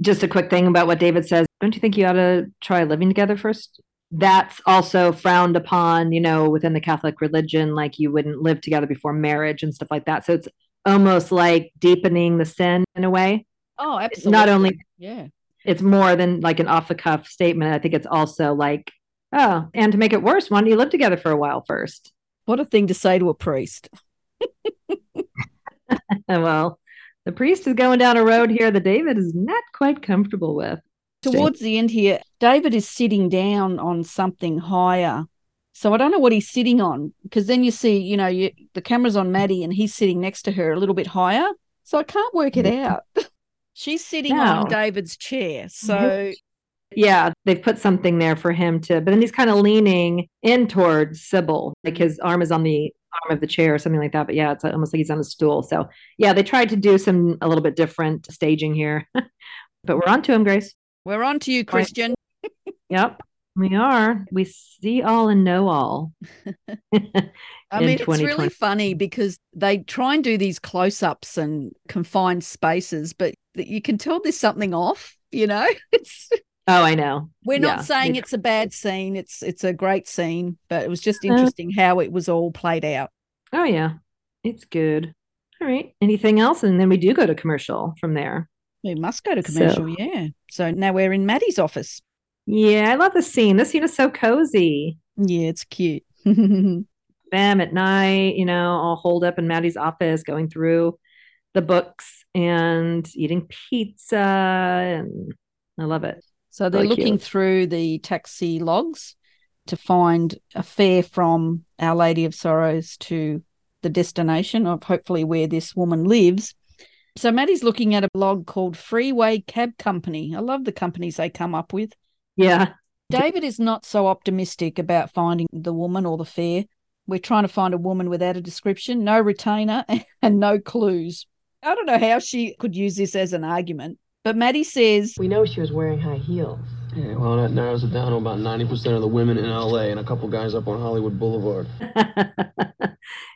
Speaker 4: just a quick thing about what david says don't you think you ought to try living together first that's also frowned upon you know within the catholic religion like you wouldn't live together before marriage and stuff like that so it's almost like deepening the sin in a way
Speaker 3: Oh, absolutely.
Speaker 4: not only
Speaker 3: Yeah.
Speaker 4: it's more than like an off the cuff statement i think it's also like oh and to make it worse why don't you live together for a while first
Speaker 3: What a thing to say to a priest.
Speaker 4: well the priest is going down a road here that david is not quite comfortable with
Speaker 3: Towards the end here, David is sitting down on something higher. So I don't know what he's sitting on because then you see, you know, you, the camera's on Maddie and he's sitting next to her a little bit higher. So I can't work it out. She's sitting on David's chair. So mm-hmm.
Speaker 4: Yeah, they've put something there for him to, but then he's kind of leaning in towards Cybill, like his arm is on the arm of the chair or something like that. But yeah, it's almost like he's on a stool. So yeah, they tried to do some a little bit different staging here, but we're on to him, Grace.
Speaker 3: We're on to you, Christian.
Speaker 4: Yep, we are. We see all and know all.
Speaker 3: I mean, it's really funny because they try and do these close ups and confined spaces, but you can tell there's something off, you know? It's
Speaker 4: Oh, I know.
Speaker 3: We're not yeah, saying it's a bad scene. It's it's a great scene, but it was just interesting uh, how it was all played out.
Speaker 4: Oh yeah. It's good. All right. Anything else? And then we do go to commercial from there.
Speaker 3: We must go to commercial, so, yeah. So now we're in Maddie's office.
Speaker 4: Yeah, I love the scene. This scene is so cozy.
Speaker 3: Yeah, it's cute.
Speaker 4: Them at night, you know, all holed up in Maddie's office, going through the books and eating pizza. And I love it.
Speaker 3: So they're looking through the taxi logs to find a fare from Our Lady of Sorrows to the destination of hopefully where this woman lives. So Maddie's looking at a blog called Freeway Cab Company. I love the companies they come up with.
Speaker 4: Yeah.
Speaker 3: David is not so optimistic about finding the woman or the fare. We're trying to find a woman without a description, no retainer, and no clues. I don't know how she could use this as an argument. But Maddie says
Speaker 2: we know she was wearing high heels.
Speaker 1: Yeah, well, that narrows it down to about 90% of the women in LA and a couple guys up on Hollywood Boulevard.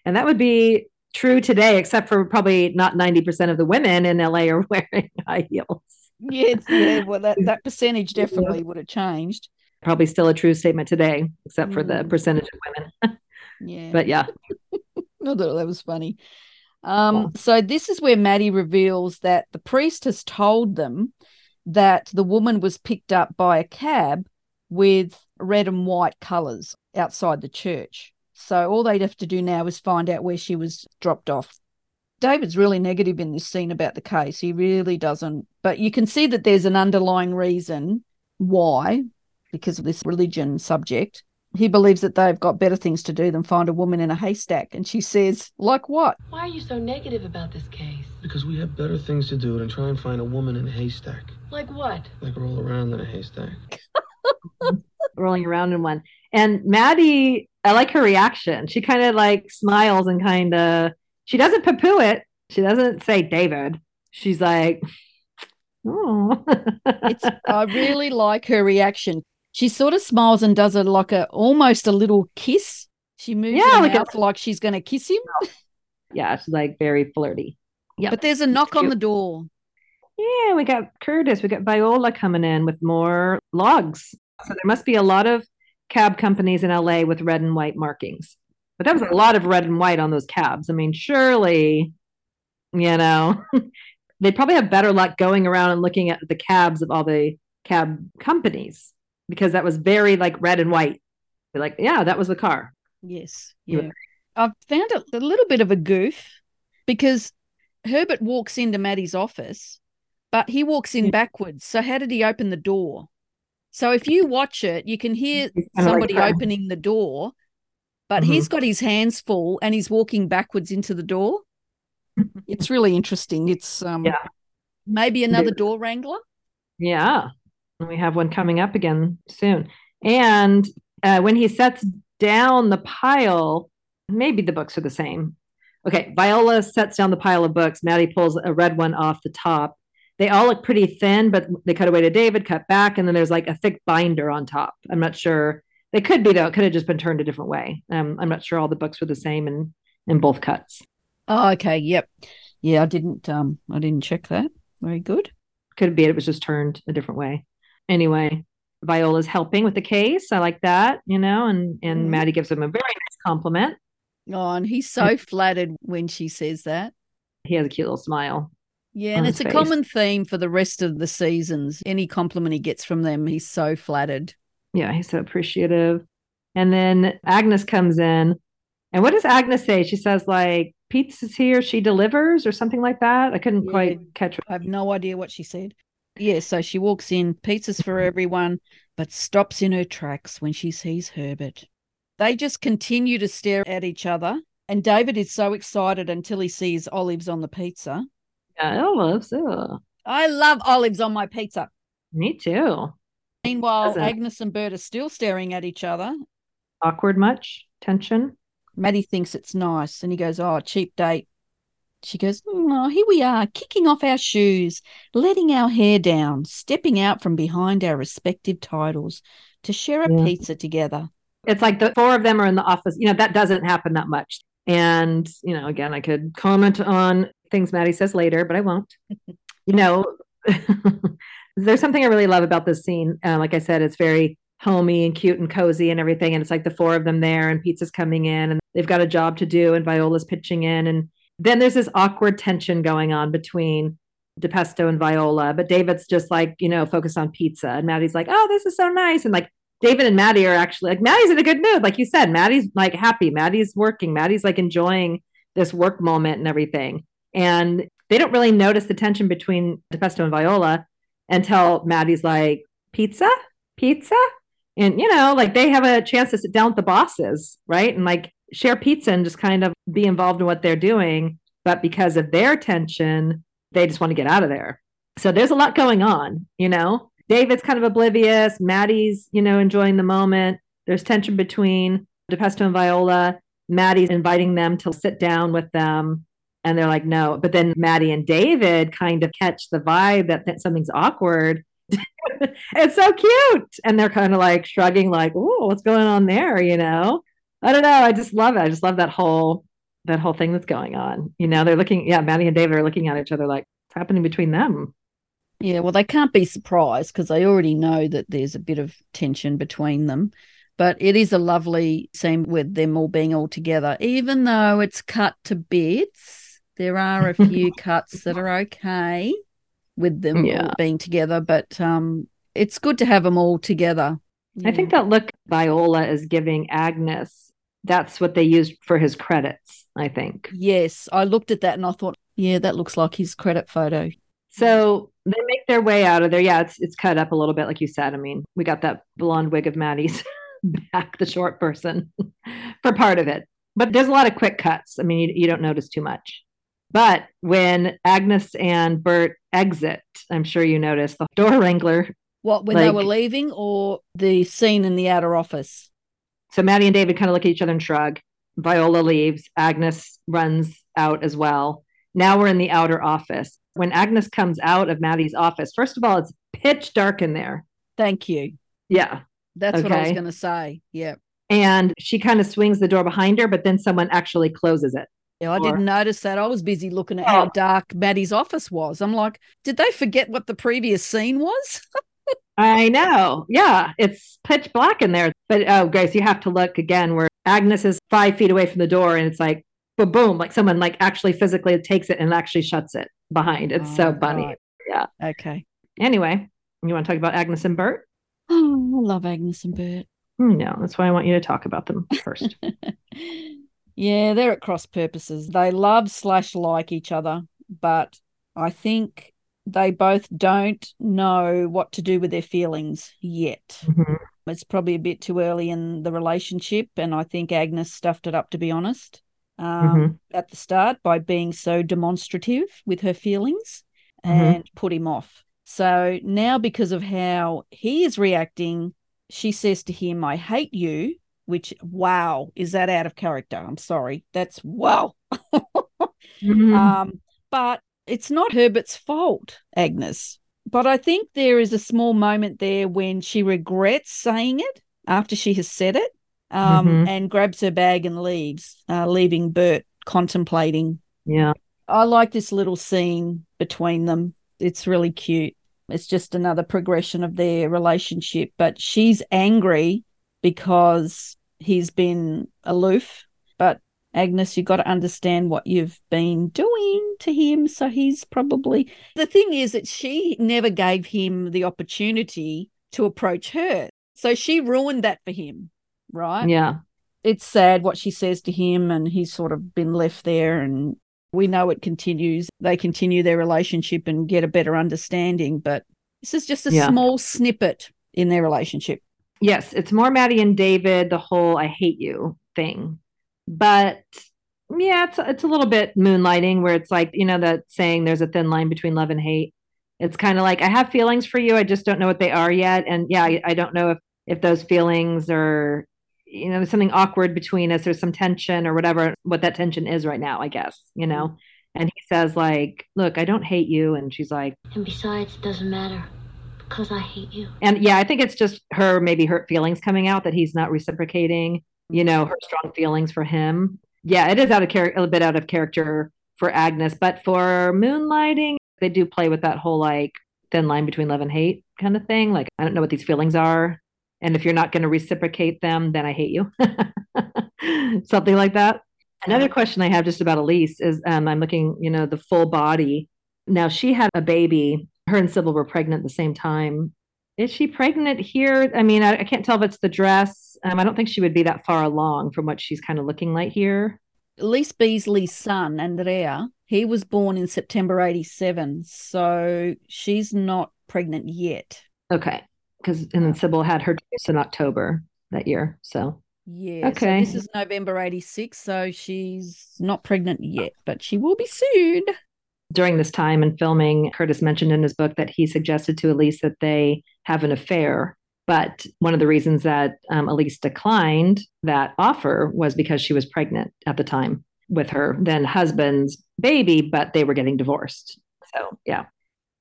Speaker 4: and that would be true today, except for probably not 90% of the women in LA are wearing high heels.
Speaker 3: Yeah, yeah, well, that, that percentage definitely would have changed.
Speaker 4: Probably still a true statement today, except for mm. the percentage of women.
Speaker 3: yeah.
Speaker 4: But yeah.
Speaker 3: I thought that was funny. Um, so this is where Maddie reveals that the priest has told them that the woman was picked up by a cab with red and white colors outside the church. So all they'd have to do now is find out where she was dropped off. David's really negative in this scene about the case. He really doesn't. But you can see that there's an underlying reason why, because of this religion subject he believes that they've got better things to do than find a woman in a haystack. And she says, like what?
Speaker 2: Why are you so negative about this case?
Speaker 1: Because we have better things to do than try and find a woman in a haystack.
Speaker 2: Like what?
Speaker 1: Like roll around in a haystack.
Speaker 4: Rolling around in one. And Maddie, I like her reaction. She kind of like smiles and kind of, she doesn't poo poo it. She doesn't say David. She's like, oh.
Speaker 3: it's, I really like her reaction she sort of smiles and does a like a almost a little kiss. She moves yeah, her like mouth a, like she's going to kiss him.
Speaker 4: Yeah, she's like very flirty.
Speaker 3: Yeah, but there's a knock on the door.
Speaker 4: Yeah, we got Curtis. We got Viola coming in with more logs. So there must be a lot of cab companies in LA with red and white markings. But that was a lot of red and white on those cabs. I mean, surely, you know, they probably have better luck going around and looking at the cabs of all the cab companies because that was very like red and white. You're like, yeah, that was the car.
Speaker 3: Yes. Yeah. I found it a little bit of a goof because Herbert walks into Maddie's office, but he walks in backwards. So how did he open the door? So if you watch it, you can hear somebody opening the door, but mm-hmm. he's got his hands full and he's walking backwards into the door. it's really interesting. It's um yeah. maybe another door wrangler.
Speaker 4: Yeah. We have one coming up again soon. And uh, when he sets down the pile, maybe the books are the same. Okay, Viola sets down the pile of books. Maddie pulls a red one off the top. They all look pretty thin, but they cut away to David, cut back, and then there's like a thick binder on top. I'm not sure. They could be though. It could have just been turned a different way. Um, I'm not sure all the books were the same in in both cuts.
Speaker 3: Oh, okay. Yep. Yeah, I didn't. Um, I didn't check that. Very good.
Speaker 4: Could be it was just turned a different way anyway, Viola's helping with the case. I like that, you know, and and mm-hmm. Maddie gives him a very nice compliment.
Speaker 3: Oh, and he's so flattered when she says that.
Speaker 4: He has a cute little smile.
Speaker 3: Yeah, and it's a face. common theme for the rest of the seasons. Any compliment he gets from them, he's so flattered.
Speaker 4: Yeah, he's so appreciative. And then Agnes comes in. And what does Agnes say? She says, like, pizza's here, she delivers, or something like that. I couldn't yeah. quite catch.
Speaker 3: I have no idea what she said. Yeah, so she walks in, pizzas for everyone, but stops in her tracks when she sees Herbert. They just continue to stare at each other, and David is so excited until he sees olives on the pizza.
Speaker 4: Yeah, olives. Ew.
Speaker 3: I love olives on my pizza.
Speaker 4: Me too.
Speaker 3: Meanwhile,
Speaker 4: Doesn't.
Speaker 3: Agnes and Bert are still staring at each other.
Speaker 4: Awkward much? Tension?
Speaker 3: Maddie thinks it's nice and he goes, Oh, cheap date. She goes, Oh, here we are, kicking off our shoes, letting our hair down, stepping out from behind our respective titles to share a
Speaker 4: Yeah.
Speaker 3: pizza together.
Speaker 4: It's like the four of them are in the office. You know, that doesn't happen that much. And, you know, again, I could comment on things Maddie says later, but I won't. you know, there's something I really love about this scene. Uh, like I said, it's very homey and cute and cozy and everything. And it's like the four of them there, and pizza's coming in, and they've got a job to do, and Viola's pitching in. And then there's this awkward tension going on between DiPesto and Viola, but David's just like, you know, focused on pizza. And Maddie's like, oh, this is so nice. And like, David and Maddie are actually like, Maddie's in a good mood. Like you said, Maddie's like happy. Maddie's working. Maddie's like enjoying this work moment and everything. And they don't really notice the tension between DiPesto and Viola until Maddie's like, pizza? Pizza? And, you know, like they have a chance to sit down with the bosses, right? And like share pizza and just kind of be involved in what they're doing. But because of their tension, they just want to get out of there. So there's a lot going on, you know? David's kind of oblivious. Maddie's, you know, enjoying the moment. There's tension between DiPesto and Viola. Maddie's inviting them to sit down with them. And they're like, no. But then Maddie and David kind of catch the vibe that, that something's awkward. it's so cute. And they're kind of like shrugging, like, oh, what's going on there? You know? I don't know. I just love it. I just love that whole that whole thing that's going on. You know, they're looking, yeah, Maddie and David are looking at each other like, what's happening between them?
Speaker 3: Yeah, well, they can't be surprised because they already know that there's a bit of tension between them. But it is a lovely scene with them all being all together, even though it's cut to bits. There are a few cuts that are okay with them
Speaker 4: Yeah.
Speaker 3: all being together, but um, it's good to have them all together.
Speaker 4: I think that look Viola is giving Agnes, that's what they used for his credits, I think.
Speaker 3: Yes, I looked at that and I thought, yeah, that looks like his credit photo.
Speaker 4: So they make their way out of there. Yeah, it's it's cut up a little bit, like you said. I mean, we got that blonde wig of Maddie's back, the short person, for part of it. But there's a lot of quick cuts. I mean, you, you don't notice too much. But when Agnes and Bert exit, I'm sure you noticed the door wrangler.
Speaker 3: What, when they were leaving or the scene in the outer office?
Speaker 4: So Maddie and David kind of look at each other and shrug. Viola leaves. Agnes runs out as well. Now we're in the outer office. When Agnes comes out of Maddie's office, first of all, it's pitch dark in there.
Speaker 3: Thank you.
Speaker 4: Yeah.
Speaker 3: That's what I was going to say. Yeah.
Speaker 4: And she kind of swings the door behind her, but then someone actually closes it.
Speaker 3: Yeah, I didn't notice that. I was busy looking at how
Speaker 4: Oh.
Speaker 3: dark Maddie's office was. I'm like, did they forget what the previous scene was?
Speaker 4: I know. Yeah. It's pitch black in there. But oh, Grace, you have to look again where Agnes is five feet away from the door and it's like, boom, boom, like someone like actually physically takes it and actually shuts it behind. It's so
Speaker 3: Oh,
Speaker 4: funny.
Speaker 3: right.
Speaker 4: Yeah.
Speaker 3: Okay.
Speaker 4: Anyway, you want to talk about Agnes and Bert?
Speaker 3: Oh, I love Agnes and Bert.
Speaker 4: Hmm, no, that's why I want you to talk about them first.
Speaker 3: Yeah, they're at cross purposes. They love slash like each other, but I think they both don't know what to do with their feelings yet.
Speaker 4: Mhm.
Speaker 3: It's probably a bit too early in the relationship, and I think Agnes stuffed it up to be honest. Um, at the start by being so demonstrative with her feelings
Speaker 4: Mhm.
Speaker 3: and put him off. So now, because of how he is reacting, she says to him, I hate you, which, wow, is that out of character? I'm sorry. That's wow.
Speaker 4: Mhm.
Speaker 3: Um, but it's not Herbert's fault, Agnes. But I think there is a small moment there when she regrets saying it after she has said it um,
Speaker 4: Mhm.
Speaker 3: and grabs her bag and leaves, uh, leaving Bert contemplating.
Speaker 4: yeah.
Speaker 3: I like this little scene between them. It's really cute. It's just another progression of their relationship. But she's angry because he's been aloof. But Agnes, you've got to understand what you've been doing to him. So he's probably. The thing is that she never gave him the opportunity to approach her. So she ruined that for him, right?
Speaker 4: Yeah.
Speaker 3: it's sad what she says to him and he's sort of been left there and we know it continues they continue their relationship and get a better understanding but this is just a
Speaker 4: Yeah.
Speaker 3: small snippet in their relationship
Speaker 4: Yes, it's more Maddie and David, the whole I hate you thing. But yeah, it's it's a little bit moonlighting where it's like, you know, that saying there's a thin line between love and hate. It's kind of like I have feelings for you, I just don't know what they are yet. And yeah, I, I don't know if if those feelings are you know there's something awkward between us there's some tension or whatever what that tension is right now i guess you know and he says like look i don't hate you and she's like
Speaker 5: And besides, it doesn't matter because I hate you.
Speaker 4: and yeah i think it's just her maybe hurt feelings coming out that he's not reciprocating you know her strong feelings for him. Yeah it is out of character a bit out of character for agnes but for moonlighting they do play with that whole like thin line between love and hate kind of thing. Like i don't know what these feelings are and if you're not going to reciprocate them then i hate you. Something like that. Another question i have just about Allyce is um, i'm looking you know the full body. Now she had a baby her and Cybill were pregnant at the same time is she pregnant here i mean i, I can't tell if it's the dress um, i don't think she would be that far along from what she's kind of looking like here
Speaker 3: Allyce Beasley's son, Andrea, he was born in September 87. So she's not pregnant yet.
Speaker 4: okay because and then Cybill had her dress in october that year so
Speaker 3: Yeah.
Speaker 4: Okay.
Speaker 3: So this is November 86. So she's not pregnant yet, but she will be soon.
Speaker 4: During this time in filming, Curtis mentioned in his book that he suggested to Allyce that they have an affair. But one of the reasons that um, Allyce declined that offer was because she was pregnant at the time with her then husband's baby, but they were getting divorced. So, yeah,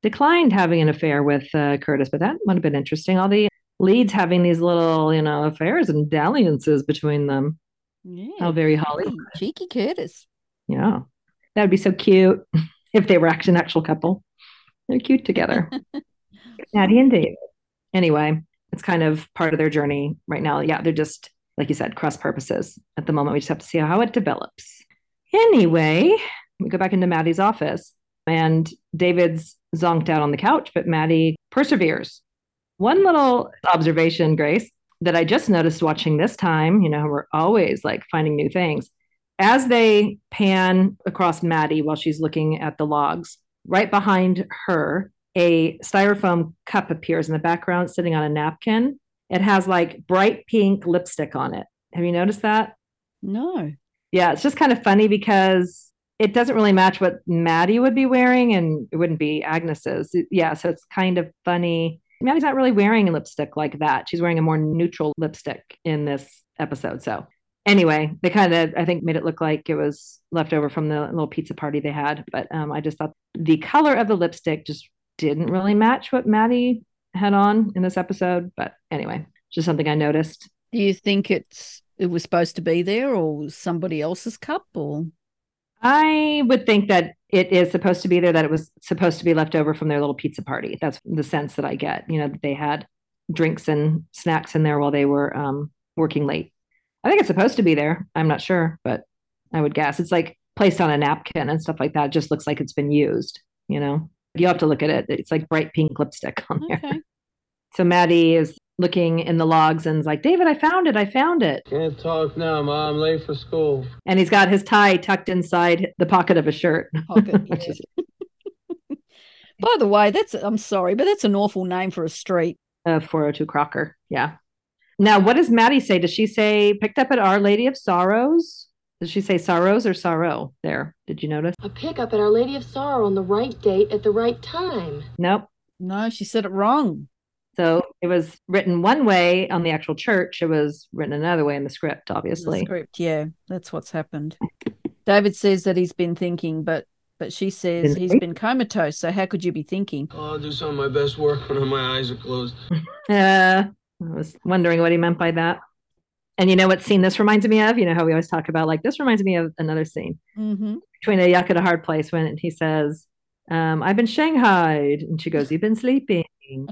Speaker 4: declined having an affair with uh, Curtis, but that would have been interesting. All the leads having these little, you know, affairs and dalliances between them.
Speaker 3: Yeah.
Speaker 4: How very Holly.
Speaker 3: Cheeky, cheeky Curtis.
Speaker 4: Yeah. That would be so cute if they were actually an actual couple. They're cute together. Maddie and David. Anyway, it's kind of part of their journey right now. Yeah, they're just, like you said, cross purposes. At the moment, we just have to see how it develops. Anyway, we go back into Maddie's office and David's zonked out on the couch, but Maddie perseveres. One little observation, Grace, that I just noticed watching this time, you know, we're always like finding new things. As they pan across Maddie while she's looking at the logs, right behind her, a styrofoam cup appears in the background sitting on a napkin. It has like bright pink lipstick on it. Have you noticed that?
Speaker 3: No.
Speaker 4: Yeah, it's just kind of funny because it doesn't really match what Maddie would be wearing and it wouldn't be Agnes's. Yeah, so it's kind of funny. Maddie's not really wearing a lipstick like that. She's wearing a more neutral lipstick in this episode. So, anyway, they kind of, I think, made it look like it was left over from the little pizza party they had. But um, I just thought the color of the lipstick just didn't really match what Maddie had on in this episode. But anyway, just something I noticed.
Speaker 3: Do you think it's it was supposed to be there or was somebody else's cup or
Speaker 4: I would think that it is supposed to be there, that it was supposed to be left over from their little pizza party. That's the sense that I get. You know, that they had drinks and snacks in there while they were um, working late. I think it's supposed to be there. I'm not sure, but I would guess it's like placed on a napkin and stuff like that. It just looks like it's been used. You know, you have to look at it. It's like bright pink lipstick on there.
Speaker 3: okay.
Speaker 4: So Maddie is looking in the logs and is like, David, I found it. I found it.
Speaker 1: Can't talk now, Mom. I'm late for school.
Speaker 4: And he's got his tie tucked inside the pocket of his shirt.
Speaker 3: Pocket,
Speaker 4: is
Speaker 3: By the way, that's I'm sorry, but that's an awful name for a street.
Speaker 4: uh, 402 Crocker. Yeah. Now, what does Maddie say? Does she say picked up at Our Lady of Sorrows? Does she say sorrows or sorrow there? Did you notice?
Speaker 2: A pickup at Our Lady of Sorrow on the right date at the right time.
Speaker 4: Nope.
Speaker 3: No, she said it wrong.
Speaker 4: So it was written one way on the actual church. It was written another way in the script,
Speaker 3: The
Speaker 4: obviously.
Speaker 3: script, yeah, that's what's happened. David says that he's been thinking, but but she says
Speaker 4: Been
Speaker 3: he's
Speaker 4: thinking?
Speaker 3: been comatose. So how could you be thinking?
Speaker 1: Oh, I'll do some of my best work when my eyes are closed.
Speaker 4: Uh, I was wondering what he meant by that. And you know what scene this reminds me of? You know how we always talk about like this reminds me of another scene
Speaker 3: Mm-hmm.
Speaker 4: between a Yuk and a hard place when he says, um, I've been shanghaied. And she goes, You've been sleeping.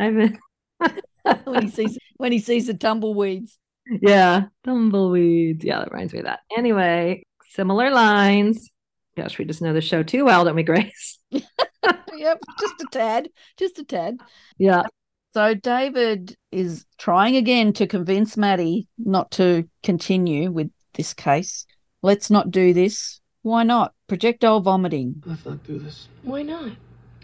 Speaker 4: I've been
Speaker 3: when he sees when he sees the tumbleweeds.
Speaker 4: Yeah, tumbleweeds. Yeah, that reminds me of that. Anyway, similar lines. Gosh, we just know the show too well, don't we, Grace?
Speaker 3: yep, just a tad, just a tad.
Speaker 4: Yeah.
Speaker 3: So David is trying again to convince Maddie not to continue with this case. Let's not do this. Why not? Projectile vomiting.
Speaker 1: Let's not do this.
Speaker 2: Why not?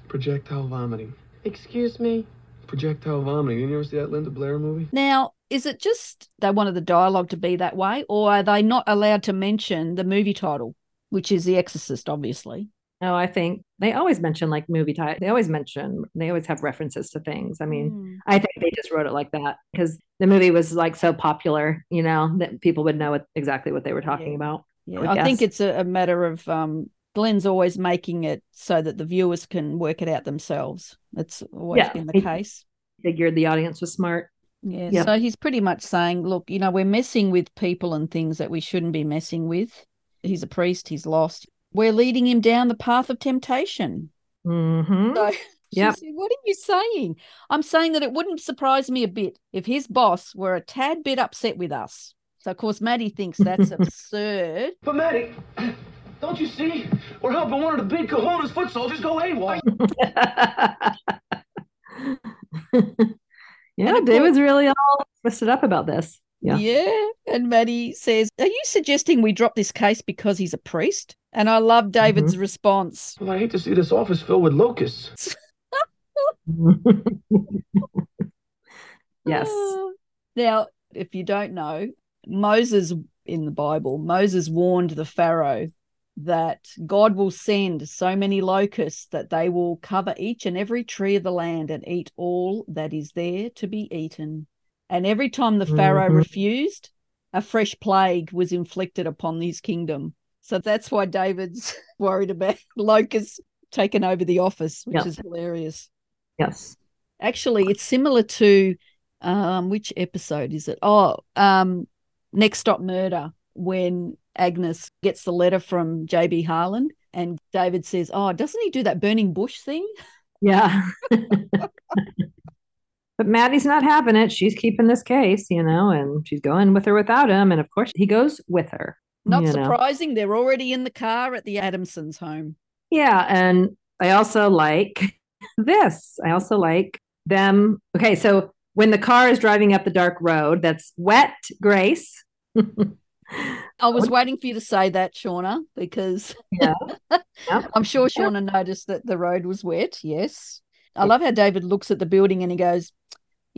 Speaker 1: Projectile vomiting.
Speaker 2: Excuse me?
Speaker 1: Projectile vomiting. You ever see that Linda Blair movie?
Speaker 3: Now, is it just they wanted the dialogue to be that way, or are they not allowed to mention the movie title, which is The Exorcist, obviously?
Speaker 4: Oh, I think they always mention like movie title. They always mention, they always have references to things. I mean,
Speaker 3: Mm.
Speaker 4: I think they just wrote it like that because the movie was like so popular, you know, that people would know what, exactly what they were talking
Speaker 3: Yeah.
Speaker 4: about.
Speaker 3: Yeah,
Speaker 4: would
Speaker 3: I think it's a, a matter of um, Glenn's always making it so that the viewers can work it out themselves. That's always
Speaker 4: Yeah,
Speaker 3: been the
Speaker 4: he-
Speaker 3: case.
Speaker 4: Figured the audience was smart.
Speaker 3: Yeah,
Speaker 4: Yeah.
Speaker 3: so he's pretty much saying, look, you know, we're messing with people and things that we shouldn't be messing with. He's a priest, he's lost. We're leading him down the path of temptation.
Speaker 4: Mm-hmm.
Speaker 3: So she
Speaker 4: Yep.
Speaker 3: said, What are you saying? I'm saying that it wouldn't surprise me a bit if his boss were a tad bit upset with us. So, of course, Maddie thinks that's absurd.
Speaker 1: But Maddie, don't you see? We're helping one of the big kahuna's foot soldiers go AWOL.
Speaker 4: yeah,
Speaker 3: of
Speaker 4: David's really all twisted up about this. Yeah.
Speaker 3: Yeah. And Maddie says, Are you suggesting we drop this case because he's a priest? And I love David's
Speaker 4: Mm-hmm.
Speaker 3: response.
Speaker 1: Well, I hate to see this office filled with locusts.
Speaker 4: yes.
Speaker 3: Ah. Now, if you don't know, Moses in the Bible, Moses warned the Pharaoh that God will send so many locusts that they will cover each and every tree of the land and eat all that is there to be eaten. And every time the Pharaoh
Speaker 4: Mhm.
Speaker 3: refused, a fresh plague was inflicted upon his kingdom. So that's why David's worried about locusts taking over the office, which
Speaker 4: Yeah.
Speaker 3: is hilarious.
Speaker 4: Yes.
Speaker 3: Actually, it's similar to um, which episode is it? Oh, um, Next Stop Murder, when Agnes gets the letter from JB Harlan and David says, Oh, doesn't he do that burning bush thing?
Speaker 4: Yeah. but Maddie's not having it. She's keeping this case, you know, and she's going with her without him. And of course, he goes with her.
Speaker 3: Not
Speaker 4: you know.
Speaker 3: surprising. They're already in the car at the Adamsons' home.
Speaker 4: Yeah. And I also like this. I also like them. Okay. So when the car is driving up the dark road that's wet, Grace.
Speaker 3: I was waiting for you to say that, Shawna, because
Speaker 4: Yeah. Yeah.
Speaker 3: I'm sure Shawna noticed that the road was wet. Yes. I love how David looks at the building and he goes,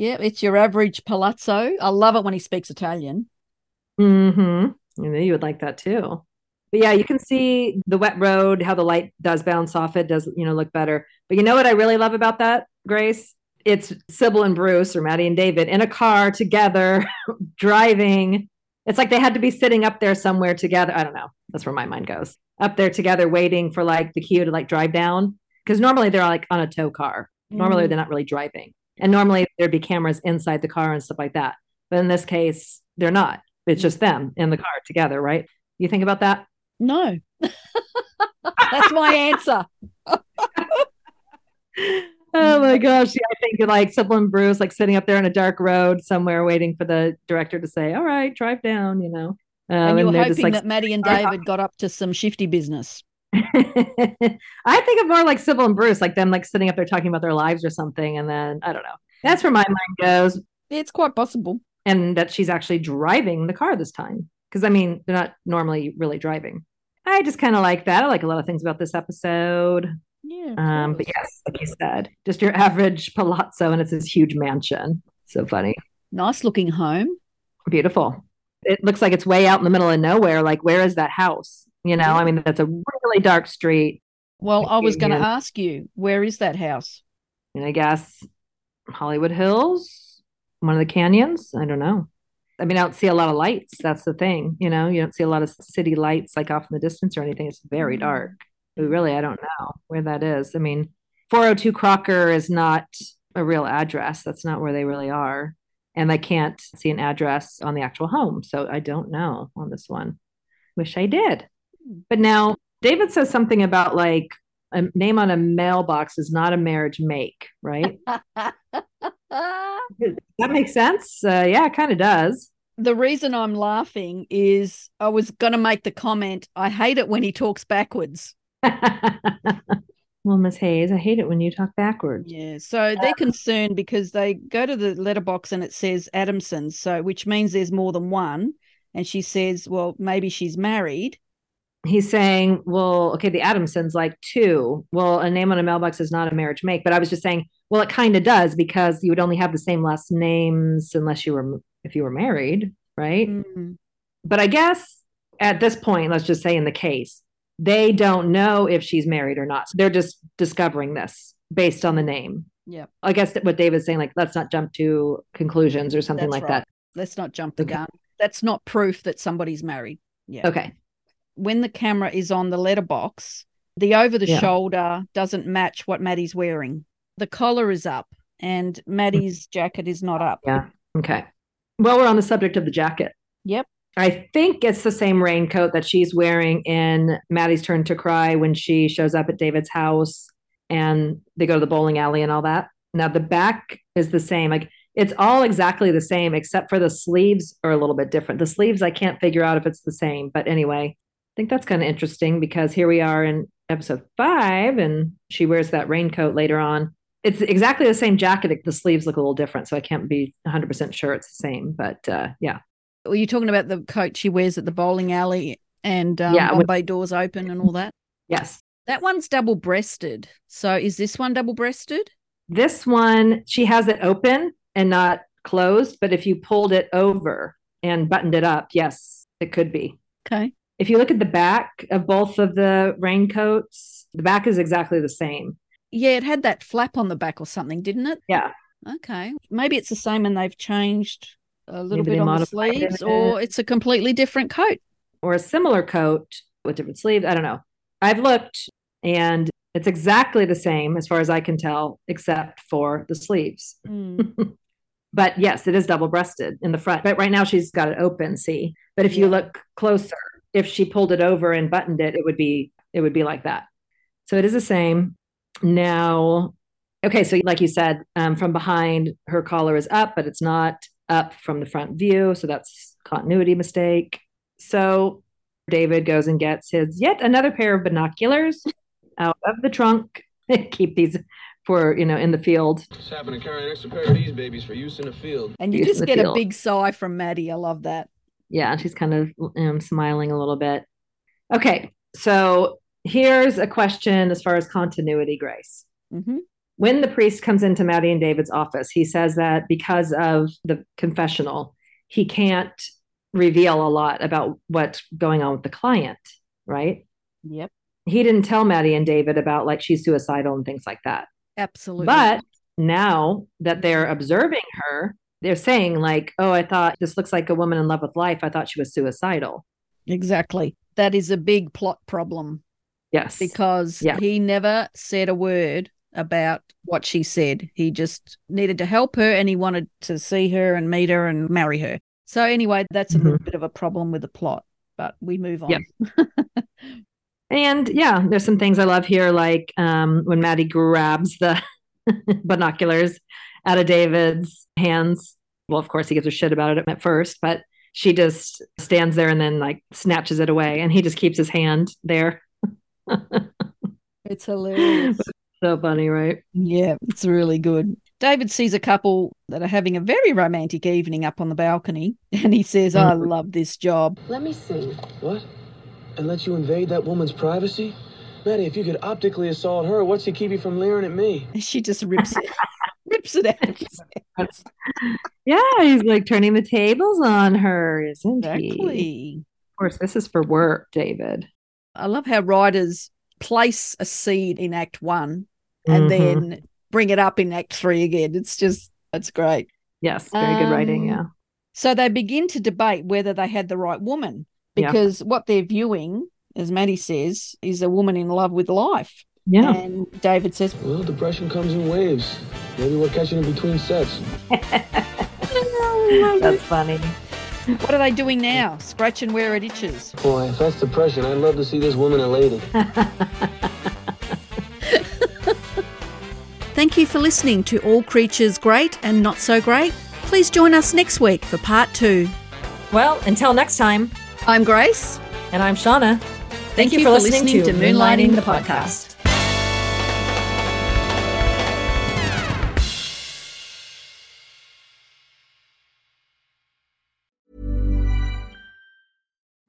Speaker 3: Yeah, it's your average palazzo. I love it when he speaks Italian.
Speaker 4: Mm-hmm. I knew you would like that too. But yeah, you can see the wet road, how the light does bounce off it, does, you know, look better. But you know what I really love about that, Grace? It's Cybill and Bruce or Maddie and David in a car together, driving. It's like they had to be sitting up there somewhere together. I don't know. That's where my mind goes. Up there together, waiting for like the cue to like drive down. Because normally they're like on a tow car. Normally
Speaker 3: Mm.
Speaker 4: they're not really driving. And normally there'd be cameras inside the car and stuff like that. But in this case, they're not. It's just them in the car together, right? You think about that?
Speaker 3: No. That's my answer.
Speaker 4: Oh my gosh. Yeah, I think like Cybill and Bruce like sitting up there on a dark road somewhere waiting for the director to say, All right, drive down, you know. Um,
Speaker 3: and you were
Speaker 4: they're
Speaker 3: hoping
Speaker 4: just like
Speaker 3: that Maddie and. David got up to some shifty business.
Speaker 4: I think of more like Cybill and Bruce, like them like sitting up there talking about their lives or something. And then I don't know. That's where my mind goes.
Speaker 3: It's quite possible.
Speaker 4: And that she's actually driving the car this time. Because I mean, they're not normally really driving. I just kind of like that. I like a lot of things about this episode.
Speaker 3: Yeah.
Speaker 4: Um, but yes, like you said, just your average palazzo, and it's this huge mansion. So funny,
Speaker 3: Nice looking home.
Speaker 4: beautiful. It looks like it's way out in the middle of nowhere. Like, where is that house? You know, I mean, that's a really dark street.
Speaker 3: Well, I was going to ask you, where is that house?
Speaker 4: And I guess Hollywood Hills, one of the canyons. I don't know. I mean, I don't see a lot of lights. That's the thing. You know, you don't see a lot of city lights like off in the distance or anything. It's very
Speaker 3: Mm.
Speaker 4: dark. But really, I don't know where that is. I mean, 402 Crocker is not a real address. That's not where they really are. And I can't see an address on the actual home. So I don't know on this one. Wish I did. But now David says something about like a name on a mailbox is not a marriage make, right? that makes sense. Uh, yeah, it kind of does.
Speaker 3: the reason I'm laughing is I was going to make the comment I hate it when he talks backwards.
Speaker 4: well, Miss Hayes, I hate it when you talk backwards.
Speaker 3: Yeah. So they're concerned because they go to the letterbox and it says Adamson, so which means there's more than one. And she says, well, maybe she's married.
Speaker 4: He's saying, well, okay, the Adamsons like two. Well, a name on a mailbox is not a marriage make, but I was just saying, well, it kind of does because you would only have the same last names unless you were if you were married, right?
Speaker 3: Mm.
Speaker 4: But I guess at this point, let's just say in the case, they don't know if she's married or not. So they're just discovering this based on the name.
Speaker 3: Yeah.
Speaker 4: I guess what David's saying, like, let's not jump to conclusions or something
Speaker 3: That's
Speaker 4: like
Speaker 3: right.
Speaker 4: that.
Speaker 3: Let's not jump the
Speaker 4: Okay.
Speaker 3: gun. That's not proof that somebody's married. Yeah.
Speaker 4: Okay.
Speaker 3: When the camera is on the letterbox, the over the
Speaker 4: Yeah.
Speaker 3: shoulder doesn't match what Maddie's wearing. The collar is up and Maddie's jacket is not up.
Speaker 4: Yeah. Okay. Well, we're on the subject of the jacket.
Speaker 3: Yep.
Speaker 4: I think it's the same raincoat that she's wearing in Maddie's Turn to Cry when she shows up at David's house and they go to the bowling alley and all that. Now, the back is the same. Like, it's all exactly the same, except for the sleeves are a little bit different. The sleeves, I can't figure out if it's the same. But anyway, I think that's kind of interesting because here we are in episode five and she wears that raincoat later on. It's exactly the same jacket. The sleeves look a little different. So I can't be 100% sure it's the same. But uh, yeah.
Speaker 3: Were you talking about the coat she wears at the bowling alley and um,
Speaker 4: Yeah, with-
Speaker 3: Bombay doors open and all that?
Speaker 4: Yes.
Speaker 3: That one's double breasted. So is this one double breasted?
Speaker 4: This one, she has it open and not closed. But if you pulled it over and buttoned it up, yes, it could be.
Speaker 3: Okay.
Speaker 4: If you look at the back of both of the raincoats, the back is exactly the same.
Speaker 3: Yeah, it had that flap on the back or something, didn't it?
Speaker 4: Yeah.
Speaker 3: Okay. Maybe it's the same and they've changed a little
Speaker 4: Maybe
Speaker 3: bit on the
Speaker 4: modified it
Speaker 3: sleeves, or it's a completely different coat.
Speaker 4: Or a similar coat with different sleeves. I don't know. I've looked and it's exactly the same as far as I can tell, except for the sleeves.
Speaker 3: Mm.
Speaker 4: But yes, it is double breasted in the front. But right now she's got it open, see. But if you look closer, if she pulled it over and buttoned it, it would be it would be like that. So it is the same. Now, okay, so like you said, um, from behind her collar is up, but it's not up from the front view. So that's continuity mistake. So David goes and gets his yet another pair of binoculars out of the trunk. Keep these for you know in the field.
Speaker 1: Just happen to carry an extra pair of these babies for use in the field.
Speaker 3: And you
Speaker 4: Use
Speaker 3: just
Speaker 4: the
Speaker 3: get a big sigh from Maddie. I love that.
Speaker 4: Yeah, she's kind of um, smiling a little bit. Okay, so here's a question as far as continuity, Grace.
Speaker 3: hmm
Speaker 4: When the priest comes into Maddie and David's office, he says that because of the confessional, he can't reveal a lot about what's going on with the client, right?
Speaker 3: Yep.
Speaker 4: He didn't tell Maddie and David about like she's suicidal and things like that.
Speaker 3: Absolutely.
Speaker 4: But now that they're observing her, they're saying, like, oh, I thought this looks like a woman in love with life. I thought she was suicidal.
Speaker 3: exactly. That is a big plot problem
Speaker 4: Yes.
Speaker 3: because
Speaker 4: Yeah.
Speaker 3: he never said a word about what she said. He just needed to help her and he wanted to see her and meet her and marry her. So, anyway, that's a little bit of a problem with the plot, but we move on.
Speaker 4: Yeah. And yeah, there's some things I love here, like um, when Maddie grabs the binoculars out of David's hands. Well, of course, he gives a shit about it at first, but she just stands there and then like snatches it away, and he just keeps his hand there.
Speaker 3: It's hilarious.
Speaker 4: So funny, right?
Speaker 3: Yeah, it's really good. David sees a couple that are having a very romantic evening up on the balcony, and he says, I
Speaker 4: Mhm.
Speaker 3: love this job.
Speaker 2: Let me see.
Speaker 1: What? And let you invade that woman's privacy? Maddie, if you could optically assault her, what's to keep you from leering at me?
Speaker 3: She just rips it, rips it out of his hands.
Speaker 4: Yeah, he's like turning the tables on her, isn't he?
Speaker 3: Exactly.
Speaker 4: Of course, this is for work, David.
Speaker 3: I love how writers place a seed in Act One and
Speaker 4: Mhm.
Speaker 3: then bring it up in Act Three again. It's just, it's great.
Speaker 4: yes, very good writing.
Speaker 3: Um,
Speaker 4: Yeah.
Speaker 3: So they begin to debate whether they had the right woman
Speaker 4: Yeah.
Speaker 3: because what they're viewing, as Maddie says, is a woman in love with life.
Speaker 4: Yeah.
Speaker 3: And David says,
Speaker 1: Well, depression comes in waves. Maybe we're catching it between sets.
Speaker 4: That's funny.
Speaker 3: What are they doing now? Scratching where it itches.
Speaker 1: Boy, if that's depression, I'd love to see this woman elated.
Speaker 3: Thank you for listening to All Creatures Great and Not So Great. Please join us next week for part two.
Speaker 4: Well, until next time,
Speaker 3: I'm Grace.
Speaker 4: and I'm Shawna. Thank, you, for listening, to Moonlighting the podcast.